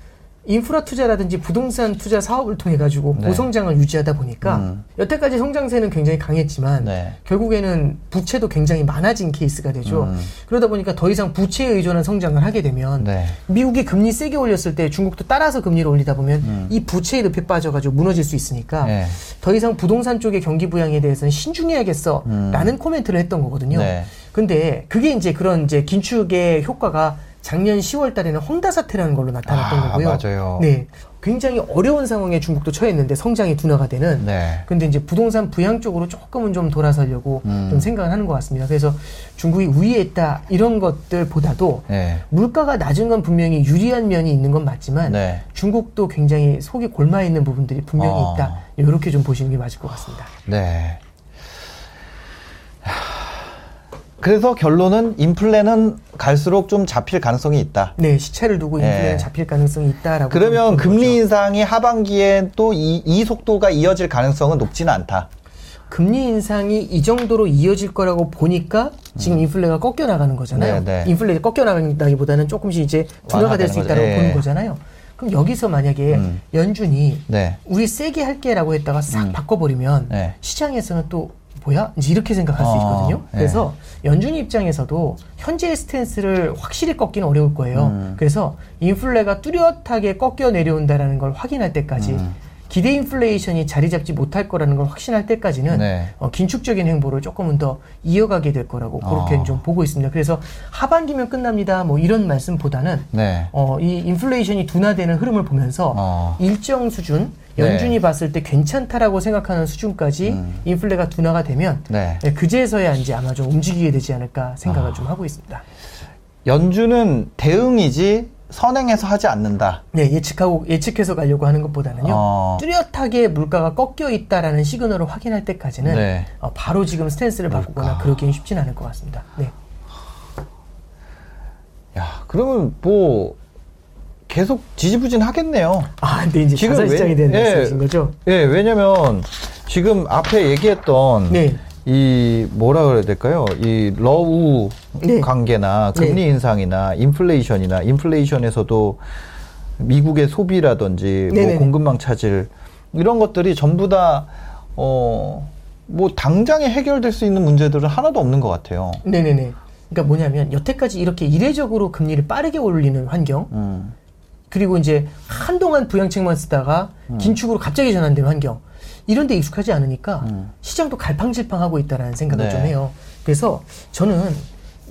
인프라 투자라든지 부동산 투자 사업을 통해 가지고 네. 고성장을 유지하다 보니까 음. 여태까지 성장세는 굉장히 강했지만 네. 결국에는 부채도 굉장히 많아진 케이스가 되죠. 음. 그러다 보니까 더 이상 부채에 의존한 성장을 하게 되면 네. 미국이 금리 세게 올렸을 때 중국도 따라서 금리를 올리다 보면 음. 이 부채의 늪에 빠져가지고 무너질 수 있으니까 네. 더 이상 부동산 쪽의 경기 부양에 대해서는 신중해야겠어 음. 라는 코멘트를 했던 거거든요. 네. 근데 그게 이제 그런 이제 긴축의 효과가 작년 10월 달에는 헝다 사태라는 걸로 나타났던 아, 거고요. 맞아요. 네. 굉장히 어려운 상황에 중국도 처했는데 성장이 둔화가 되는 네. 근데 이제 부동산 부양 쪽으로 조금은 좀 돌아서려고 음. 좀 생각을 하는 것 같습니다. 그래서 중국이 우위에 있다 이런 것들보다도 네. 물가가 낮은 건 분명히 유리한 면이 있는 건 맞지만 네. 중국도 굉장히 속이 골마 있는 부분들이 분명히 어. 있다. 이렇게 좀 보시는 게 맞을 것 같습니다. 네. 그래서 결론은 인플레는 갈수록 좀 잡힐 가능성이 있다. 네, 시차를 두고 네. 인플레는 잡힐 가능성이 있다라고. 그러면 금리 거죠. 인상이 하반기에 또이 속도가 이어질 가능성은 높지는 않다. 금리 인상이 이 정도로 이어질 거라고 보니까 지금 인플레가 꺾여 나가는 거잖아요. 음. 네, 네. 인플레가 꺾여 나간다기보다는 조금씩 이제 둔화가 될 수 있다고 거죠. 보는 예. 거잖아요. 그럼 여기서 만약에 음. 연준이 네. 우리 세게 할게라고 했다가 싹 음. 바꿔버리면 네. 시장에서는 또 뭐야? 이제 이렇게 생각할 수 어, 있거든요. 네. 그래서 연준 입장에서도 현재의 스탠스를 확실히 꺾기는 어려울 거예요. 음. 그래서 인플레가 뚜렷하게 꺾여 내려온다라는 걸 확인할 때까지 음. 기대 인플레이션이 자리 잡지 못할 거라는 걸 확신할 때까지는 네. 어, 긴축적인 행보를 조금은 더 이어가게 될 거라고 그렇게 어. 좀 보고 있습니다. 그래서 하반기면 끝납니다. 뭐 이런 말씀보다는 네. 어, 이 인플레이션이 둔화되는 흐름을 보면서 어. 일정 수준 네. 연준이 봤을 때 괜찮다라고 생각하는 수준까지 음. 인플레가 둔화가 되면 네. 네, 그제서야 이제 아마 좀 움직이게 되지 않을까 생각을 아. 좀 하고 있습니다. 연준은 대응이지 선행해서 하지 않는다. 네, 예측하고 예측해서 가려고 하는 것보다는요. 어. 뚜렷하게 물가가 꺾여 있다라는 시그널을 확인할 때까지는 네. 어, 바로 지금 스탠스를 바꾸거나 그러기는 쉽진 않을 것 같습니다. 네. 야, 그러면 뭐 계속 지지부진 하겠네요. 아, 근데 이제 지금 자산 왜- 시장에 대한 예. 말씀이신 거죠? 예, 왜냐면 지금 앞에 얘기했던 네. 이 뭐라 그래야 될까요? 이 러우 네. 관계나 금리 네. 인상이나 인플레이션이나 인플레이션에서도 미국의 소비라든지 뭐. 공급망 차질 이런 것들이 전부 다 어, 뭐 당장에 해결될 수 있는 문제들은 하나도 없는 것 같아요. 네네네. 그러니까 뭐냐면 여태까지 이렇게 이례적으로 금리를 빠르게 올리는 환경, 음. 그리고 이제 한동안 부양책만 쓰다가 긴축으로 갑자기 전환된 환경 이런 데 익숙하지 않으니까 시장도 갈팡질팡하고 있다라는 생각을 네. 좀 해요. 그래서 저는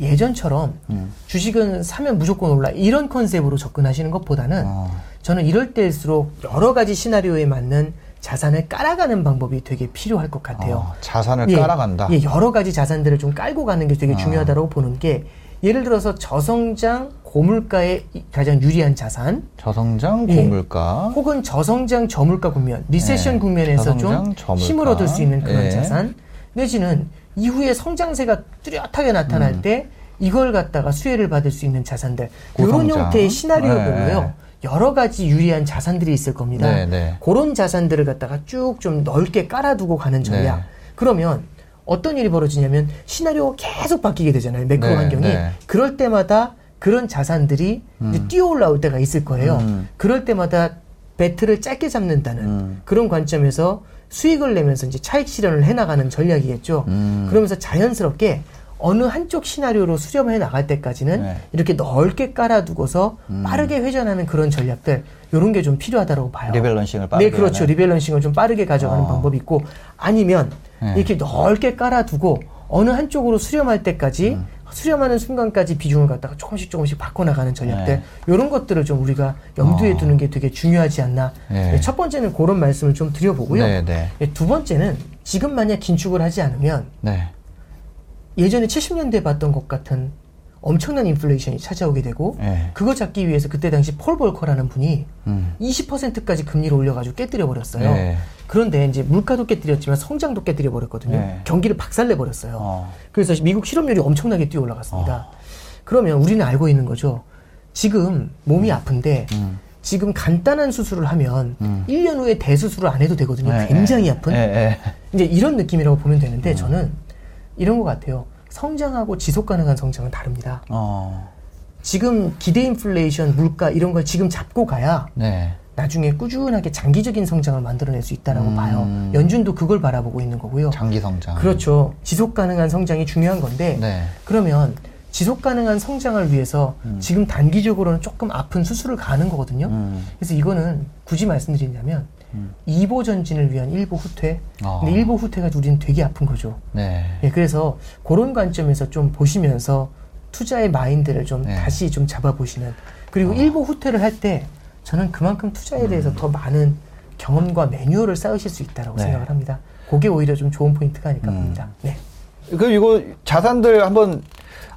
예전처럼 음. 주식은 사면 무조건 올라 이런 컨셉으로 접근하시는 것보다는 어. 저는 이럴 때일수록 여러 가지 시나리오에 맞는 자산을 깔아가는 방법이 되게 필요할 것 같아요. 어, 자산을 예, 깔아간다. 예, 여러 가지 자산들을 좀 깔고 가는 게 되게 아. 중요하다고 보는 게 예를 들어서 저성장 고물가에 이- 가장 유리한 자산 저성장 예. 고물가. 혹은 저성장 저물가 국면, 리세션 예, 국면에서 좀 저물가. 힘을 얻을 수 있는 그런 예. 자산 내지는 이후에 성장세가 뚜렷하게 나타날 음. 때 이걸 갖다가 수혜를 받을 수 있는 자산들 이런 고성장. 형태의 시나리오별로요 네. 여러 가지 유리한 자산들이 있을 겁니다. 네, 네. 그런 자산들을 갖다가 쭉 좀 넓게 깔아두고 가는 전략. 네. 그러면 어떤 일이 벌어지냐면 시나리오가 계속 바뀌게 되잖아요. 매크로 네, 환경이. 네. 그럴 때마다 그런 자산들이 이제 뛰어 올라올 때가 있을 거예요. 음. 그럴 때마다 배트를 짧게 잡는다는 음. 그런 관점에서 수익을 내면서 이제 차익 실현을 해나가는 전략이겠죠. 음. 그러면서 자연스럽게 어느 한쪽 시나리오로 수렴해 나갈 때까지는 네. 이렇게 넓게 깔아두고서 빠르게 회전하는 그런 전략들 이런 게 좀 필요하다고 봐요. rebalancing을 빠르게 네, 그렇죠. 하는. rebalancing을 좀 빠르게 가져가는 어. 방법이 있고 아니면 네. 이렇게 넓게 깔아두고 어느 한쪽으로 수렴할 때까지 음. 수렴하는 순간까지 비중을 갖다가 조금씩 조금씩 바꿔나가는 전략들 네. 이런 것들을 좀 우리가 염두에 어. 두는 게 되게 중요하지 않나. 네. 네, 첫 번째는 그런 말씀을 좀 드려보고요. 네, 네. 네, 두 번째는 지금 만약 긴축을 하지 않으면 네. 예전에 70년대 봤던 것 같은 엄청난 인플레이션이 찾아오게 되고 네. 그거 잡기 위해서 그때 당시 폴 볼커라는 분이 음. 20%까지 금리를 올려가지고 깨뜨려 버렸어요. 네. 그런데 이제 물가도 깨뜨렸지만 성장도 깨뜨려 버렸거든요. 네. 경기를 박살내 버렸어요. 어. 그래서 미국 실업률이 엄청나게 뛰어 올라갔습니다. 그러면 우리는 알고 있는 거죠. 지금 몸이 아픈데 음. 지금 간단한 수술을 하면 1년 후에 대수술을 안 해도 되거든요. 네, 굉장히 네. 아픈. 네, 네. 이제 이런 느낌이라고 보면 되는데 음. 저는 이런 것 같아요. 성장하고 지속 가능한 성장은 다릅니다. 어. 지금 기대 인플레이션, 물가 이런 걸 지금 잡고 가야 네. 나중에 꾸준하게 장기적인 성장을 만들어낼 수 있다라고 음. 봐요. 연준도 그걸 바라보고 있는 거고요. 장기 성장. 그렇죠. 지속 가능한 성장이 중요한 건데 네. 그러면 지속 가능한 성장을 위해서 지금 단기적으로는 조금 아픈 수술을 가는 거거든요. 음. 그래서 이거는 굳이 말씀드리냐면 이보 전진을 위한 일보 후퇴. 어. 근데 일보 후퇴가 우리는 되게 아픈 거죠. 네. 예, 그래서 그런 관점에서 좀 보시면서 투자의 마인드를 좀 네. 다시 좀 잡아보시는 그리고 일부 후퇴를 할 때 저는 그만큼 투자에 대해서 더 많은 경험과 매뉴얼을 쌓으실 수 있다고 음. 네. 생각을 합니다. 그게 오히려 좀 좋은 포인트가 아닐까 음. 봅니다. 네. 그 이거 자산들 한번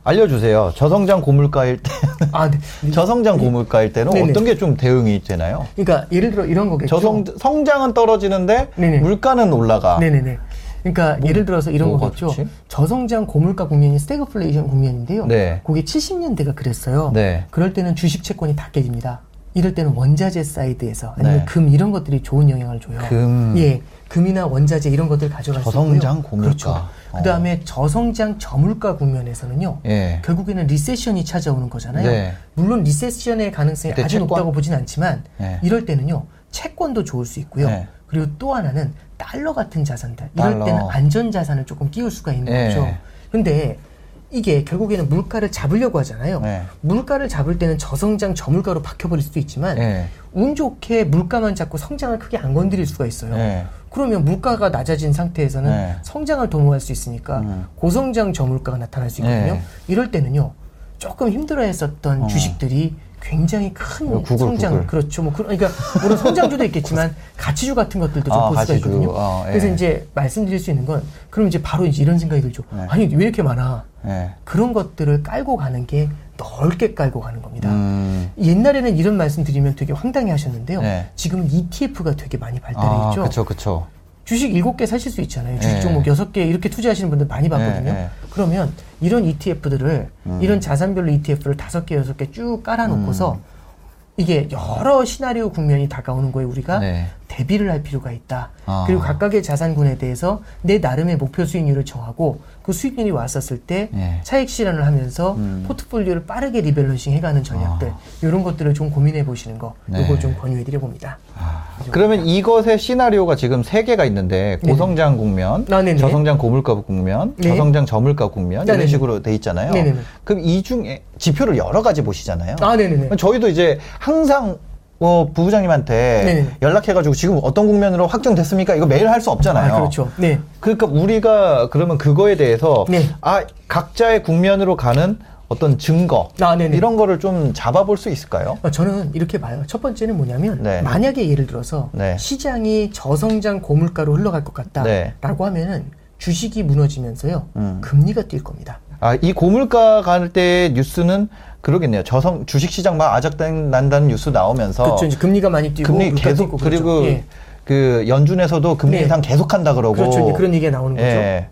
알려주세요. 저성장 고물가일 때, 아, 네. 저성장 고물가일 때는 네네. 어떤 게 좀 대응이 되나요? 그러니까 예를 들어 이런 거겠죠. 저성 성장은 떨어지는데 네네. 물가는 올라가. 네네네. 그러니까 예를 들어서 이런 뭐가 거겠죠. 좋지? 저성장 고물가 국면이 스태그플레이션 국면인데요. 네. 그게 70년대가 그랬어요. 네. 그럴 때는 주식 채권이 다 깨집니다. 이럴 때는 원자재 사이드에서 아니면 네. 금 이런 것들이 좋은 영향을 줘요. 금. 예. 금이나 원자재 이런 것들 가져갈 수 있고요. 저성장 고물가. 그렇죠. 어. 그다음에 저성장 저물가 국면에서는요. 예. 결국에는 리세션이 찾아오는 거잖아요. 네. 물론 리세션의 가능성이 아주 채권? 높다고 보진 않지만 네. 이럴 때는요. 채권도 좋을 수 있고요. 네. 그리고 또 하나는 달러 같은 자산들. 이럴 달러. 때는 안전 자산을 조금 끼울 수가 있는 네. 거죠. 근데 이게 결국에는 물가를 잡으려고 하잖아요. 네. 물가를 잡을 때는 저성장 저물가로 박혀버릴 수도 있지만 예. 운 좋게 물가만 잡고 성장을 크게 안 건드릴 수가 있어요. 예. 그러면 물가가 낮아진 상태에서는 네. 성장을 도모할 수 있으니까 음. 고성장 저물가가 나타날 수 있거든요. 네. 이럴 때는요 조금 힘들어했었던 어. 주식들이 굉장히 큰 어, 구글, 성장 구글. 그렇죠. 뭐 그- 그러니까 물론 성장주도 있겠지만 가치주 같은 것들도 좀 아, 볼 수가 가치주. 있거든요. 어, 예. 그래서 이제 말씀드릴 수 있는 건 그럼 이제 바로 이제 이런 생각이 들죠. 네. 아니 왜 이렇게 많아? 예. 그런 것들을 깔고 가는 게 넓게 깔고 가는 겁니다. 음. 옛날에는 이런 말씀 드리면 되게 황당해 하셨는데요. 네. 지금은 ETF가 되게 많이 발달해 아, 있죠. 그쵸, 그쵸. 주식 7개 사실 수 있잖아요. 주식 네. 종목 6개 이렇게 투자하시는 분들 많이 봤거든요. 네, 네. 그러면 이런 ETF들을 음. 이런 자산별로 ETF를 5개, 6개 쭉 깔아놓고서 음. 이게 여러 시나리오 국면이 다가오는 거에 우리가 네. 대비를 할 필요가 있다. 아. 그리고 각각의 자산군에 대해서 내 나름의 목표 수익률을 정하고 그 수익률이 왔었을 때 네. 차익 실현을 하면서 음. 포트폴리오를 빠르게 리밸런싱 해가는 전략들 이런 것들을 좀 고민해 보시는 거 아. 네. 이걸 좀 권유해 드려 봅니다. 그러면 이것의 시나리오가 지금 세 개가 있는데 고성장 국면, 아. 저성장 고물가 국면, 네. 저성장 저물가 국면 이런. 식으로 돼 있잖아요. 그럼 이 중에 지표를 여러 가지 보시잖아요. 아, 네네네. 저희도 이제 항상 어, 부부장님한테 네네. 연락해가지고 지금 어떤 국면으로 확정됐습니까? 이거 매일 할 수 없잖아요. 아, 그렇죠. 네. 그러니까 우리가 그러면 그거에 대해서 네. 아 각자의 국면으로 가는 어떤 증거 아, 네네. 이런 거를 좀 잡아볼 수 있을까요? 어, 저는 이렇게 봐요. 첫 번째는 뭐냐면 네. 만약에 예를 들어서 네. 시장이 저성장 고물가로 흘러갈 것 같다라고 네. 하면은 주식이 무너지면서요 음. 금리가 뛸 겁니다. 아, 이 고물가 갈 때 뉴스는 그러겠네요. 저성 주식 시장 막 아작난다는 뉴스 나오면서 그렇죠. 이제 금리가 많이 뛰고 금리 계속 뛰고 그리고 그렇죠. 예. 그 연준에서도 금리 네. 인상 계속한다 그러고 그렇죠. 이제 그런 얘기가 나오는 거죠. 예.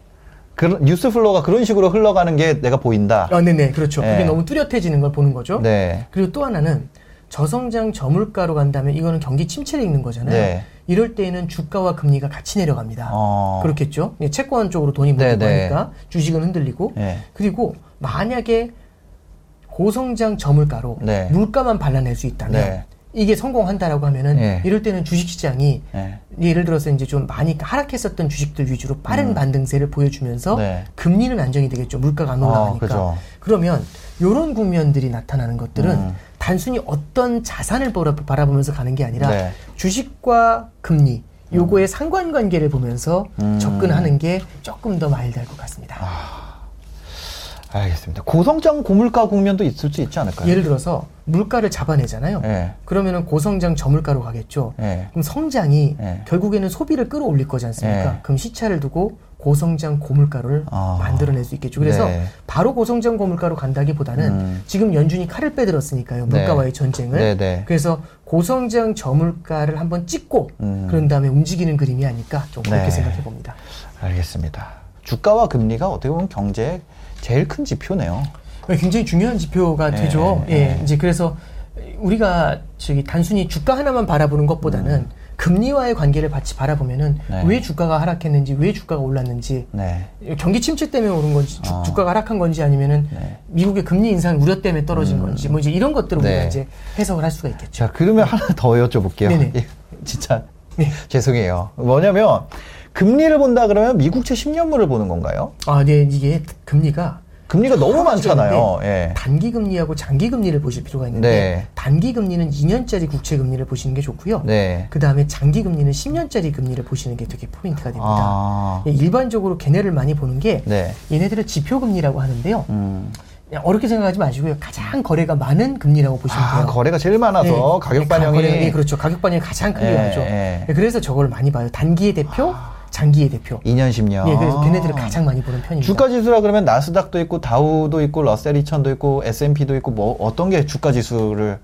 그런 뉴스 flow가 그런 식으로 흘러가는 게 내가 보인다. 아, 네네, 그렇죠. 예. 그게 너무 뚜렷해지는 걸 보는 거죠. 네. 그리고 또 하나는 저성장 저물가로 간다면 이거는 경기 침체를 읽는 거잖아요. 네. 이럴 때에는 주가와 금리가 같이 내려갑니다. 어. 그렇겠죠. 예, 채권 쪽으로 돈이 네, 몰리고 네. 하니까 주식은 흔들리고 네. 그리고 만약에 고성장 저물가로 네. 물가만 발라낼 수 있다면 네. 이게 성공한다라고 하면은 네. 이럴 때는 주식시장이 네. 예를 들어서 이제 좀 많이 하락했었던 주식들 위주로 빠른 반등세를 보여주면서 음. 네. 금리는 안정이 되겠죠. 물가가 안 올라가니까. 어. 그러면 이런 국면들이 나타나는 것들은 음. 단순히 어떤 자산을 바라보면서 가는 게 아니라 네. 주식과 금리 요거의 상관관계를 보면서 음. 접근하는 게 조금 더 마일드할 것 같습니다. 알겠습니다. 고성장 고물가 국면도 있을 수 있지 않을까요? 예를 들어서 물가를 잡아내잖아요. 예. 그러면은 고성장 저물가로 가겠죠. 예. 그럼 성장이 예. 결국에는 소비를 끌어올릴 거지 않습니까? 예. 그럼 시차를 두고 고성장 고물가를 아. 만들어낼 수 있겠죠. 그래서 네. 바로 고성장 고물가로 간다기보다는 음. 지금 연준이 칼을 빼들었으니까요. 물가와의 네. 전쟁을. 네, 네. 그래서 고성장 저물가를 한번 찍고 음. 그런 다음에 움직이는 그림이 아닐까 좀 그렇게 네. 생각해 봅니다. 알겠습니다. 주가와 금리가 어떻게 보면 경제의 제일 큰 지표네요. 굉장히 중요한 지표가 네, 되죠. 예, 네. 이제 그래서 우리가 저기 단순히 주가 하나만 바라보는 것보다는 금리와의 관계를 같이 바라보면은 음. 네. 왜 주가가 하락했는지, 왜 주가가 올랐는지, 네. 경기 침체 때문에 오른 건지, 주, 어. 가가 하락한 건지 아니면은 네. 미국의 금리 인상 우려 때문에 떨어진 건지, 뭐 이제 이런 것들을 네. 우리가 이제 해석을 할 수가 있겠죠. 자, 그러면 하나 더 여쭤볼게요. 네네. 예, 진짜 네. 죄송해요. 뭐냐면 금리를 본다 그러면 미국채 10년물을 보는 건가요? 아, 네, 이게 금리가 금리가 너무 많잖아요. 예. 단기 금리하고 장기 금리를 보실 필요가 있는데 네. 단기 금리는 2년짜리 국채 금리를 보시는 게 좋고요. 네. 그 다음에 장기 금리는 10년짜리 금리를 보시는 게 되게 포인트가 됩니다. 아. 예, 일반적으로 걔네를 많이 보는 게 네. 얘네들을 지표 금리라고 하는데요. 음. 어렵게 생각하지 마시고요. 가장 거래가 많은 금리라고 보시면 아, 돼요. 거래가 제일 많아서 네. 가격 네, 반영이 거래가, 네, 그렇죠. 가격 반영이 가장 크게 예, 하죠. 예. 네, 그래서 저걸 많이 봐요. 단기의 대표, 장기의 대표. 2년 10년. 예, 그래서 걔네들을 가장 많이 보는 편입니다. 주가 지수라 그러면 나스닥도 있고 다우도 있고 러셀 2000도 있고 S&P도 있고 뭐 어떤 게 주가 지수를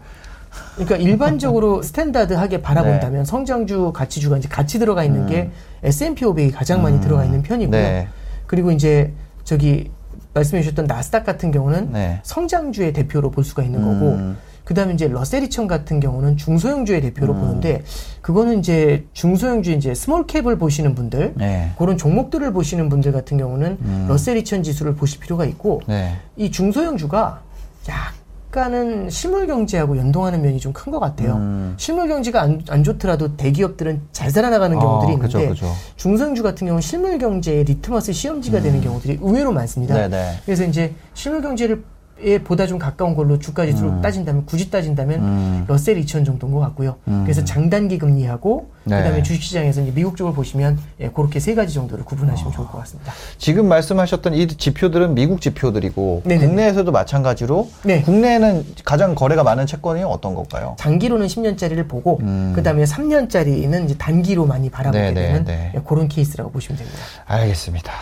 그러니까 일반적으로 스탠다드하게 바라본다면 네. 성장주 가치주가 이제 같이 들어가 있는 게 S&P 500이 가장 많이 들어가 있는 편이고요. 음. 네. 그리고 이제 저기 말씀해 주셨던 나스닥 같은 경우는 네. 성장주의 대표로 볼 수가 있는 거고 음. 그다음에 이제 러셀 2000 같은 경우는 중소형주의 대표로 음. 보는데 그거는 이제 중소형주 이제 small cap을 보시는 분들 네. 그런 종목들을 보시는 분들 같은 경우는 음. 러셀 2000 지수를 보실 필요가 있고 네. 이 중소형주가 약간은 실물 경제하고 연동하는 면이 좀 큰 것 같아요. 음. 실물 경제가 안, 안 좋더라도 대기업들은 잘 살아나가는 아, 경우들이 있는데 그죠, 그죠. 중소형주 같은 경우는 실물 경제의 리트머스 시험지가 되는 경우들이 의외로 많습니다. 음. 네네. 그래서 이제 실물 경제를 에 보다 좀 가까운 걸로 주가 지수로 따진다면 굳이 따진다면 음. 러셀 2000 정도인 것 같고요. 음. 그래서 장단기 금리하고 네. 그다음에 주식시장에서 이제 미국 쪽을 보시면 예, 그렇게 세 가지 정도를 구분하시면 좋을 것 같습니다. 지금 말씀하셨던 이 지표들은 미국 지표들이고 네네네. 국내에서도 마찬가지로 네. 국내에는 가장 거래가 많은 채권이 어떤 걸까요? 장기로는 10년짜리를 보고 음. 그다음에 3년짜리는 이제 단기로 많이 바라보게 네, 네, 되는 네. 예, 그런 케이스라고 보시면 됩니다. 알겠습니다.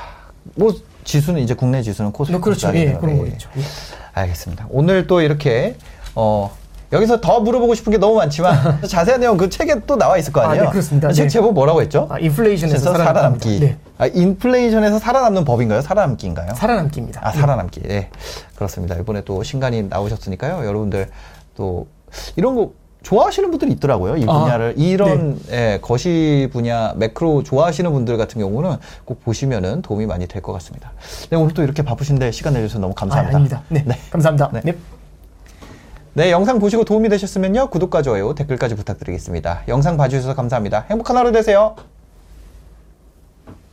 뭐 지수는 이제 국내 지수는 코스피 뭐 그렇죠. 예, 그런 거겠죠. 예. 알겠습니다. 오늘 또 이렇게 어 여기서 더 물어보고 싶은 게 너무 많지만 자세한 내용 그 책에 또 나와 있을 거 아, 아니에요? 네, 그렇습니다. 책 네. 제목 뭐라고 했죠? 아, 인플레이션에서 살아남기. 살아남기. 네. 아, 인플레이션에서 살아남는 법인가요? 살아남기인가요? 살아남기입니다. 아, 살아남기. 예. 그렇습니다. 이번에 또 신간이 나오셨으니까요. 여러분들 또 이런 거 좋아하시는 분들이 있더라고요. 이 아, 분야를. 이런 예, 거시 분야, 매크로 좋아하시는 분들 같은 경우는 꼭 보시면은 도움이 많이 될 것 같습니다. 네, 오늘 또 이렇게 바쁘신데 시간 내주셔서 너무 아, 감사합니다. 아닙니다. 네. 감사합니다. 네. 네. 네, 영상 보시고 도움이 되셨으면요. 구독과 좋아요, 댓글까지 부탁드리겠습니다. 영상 봐주셔서 감사합니다. 행복한 하루 되세요.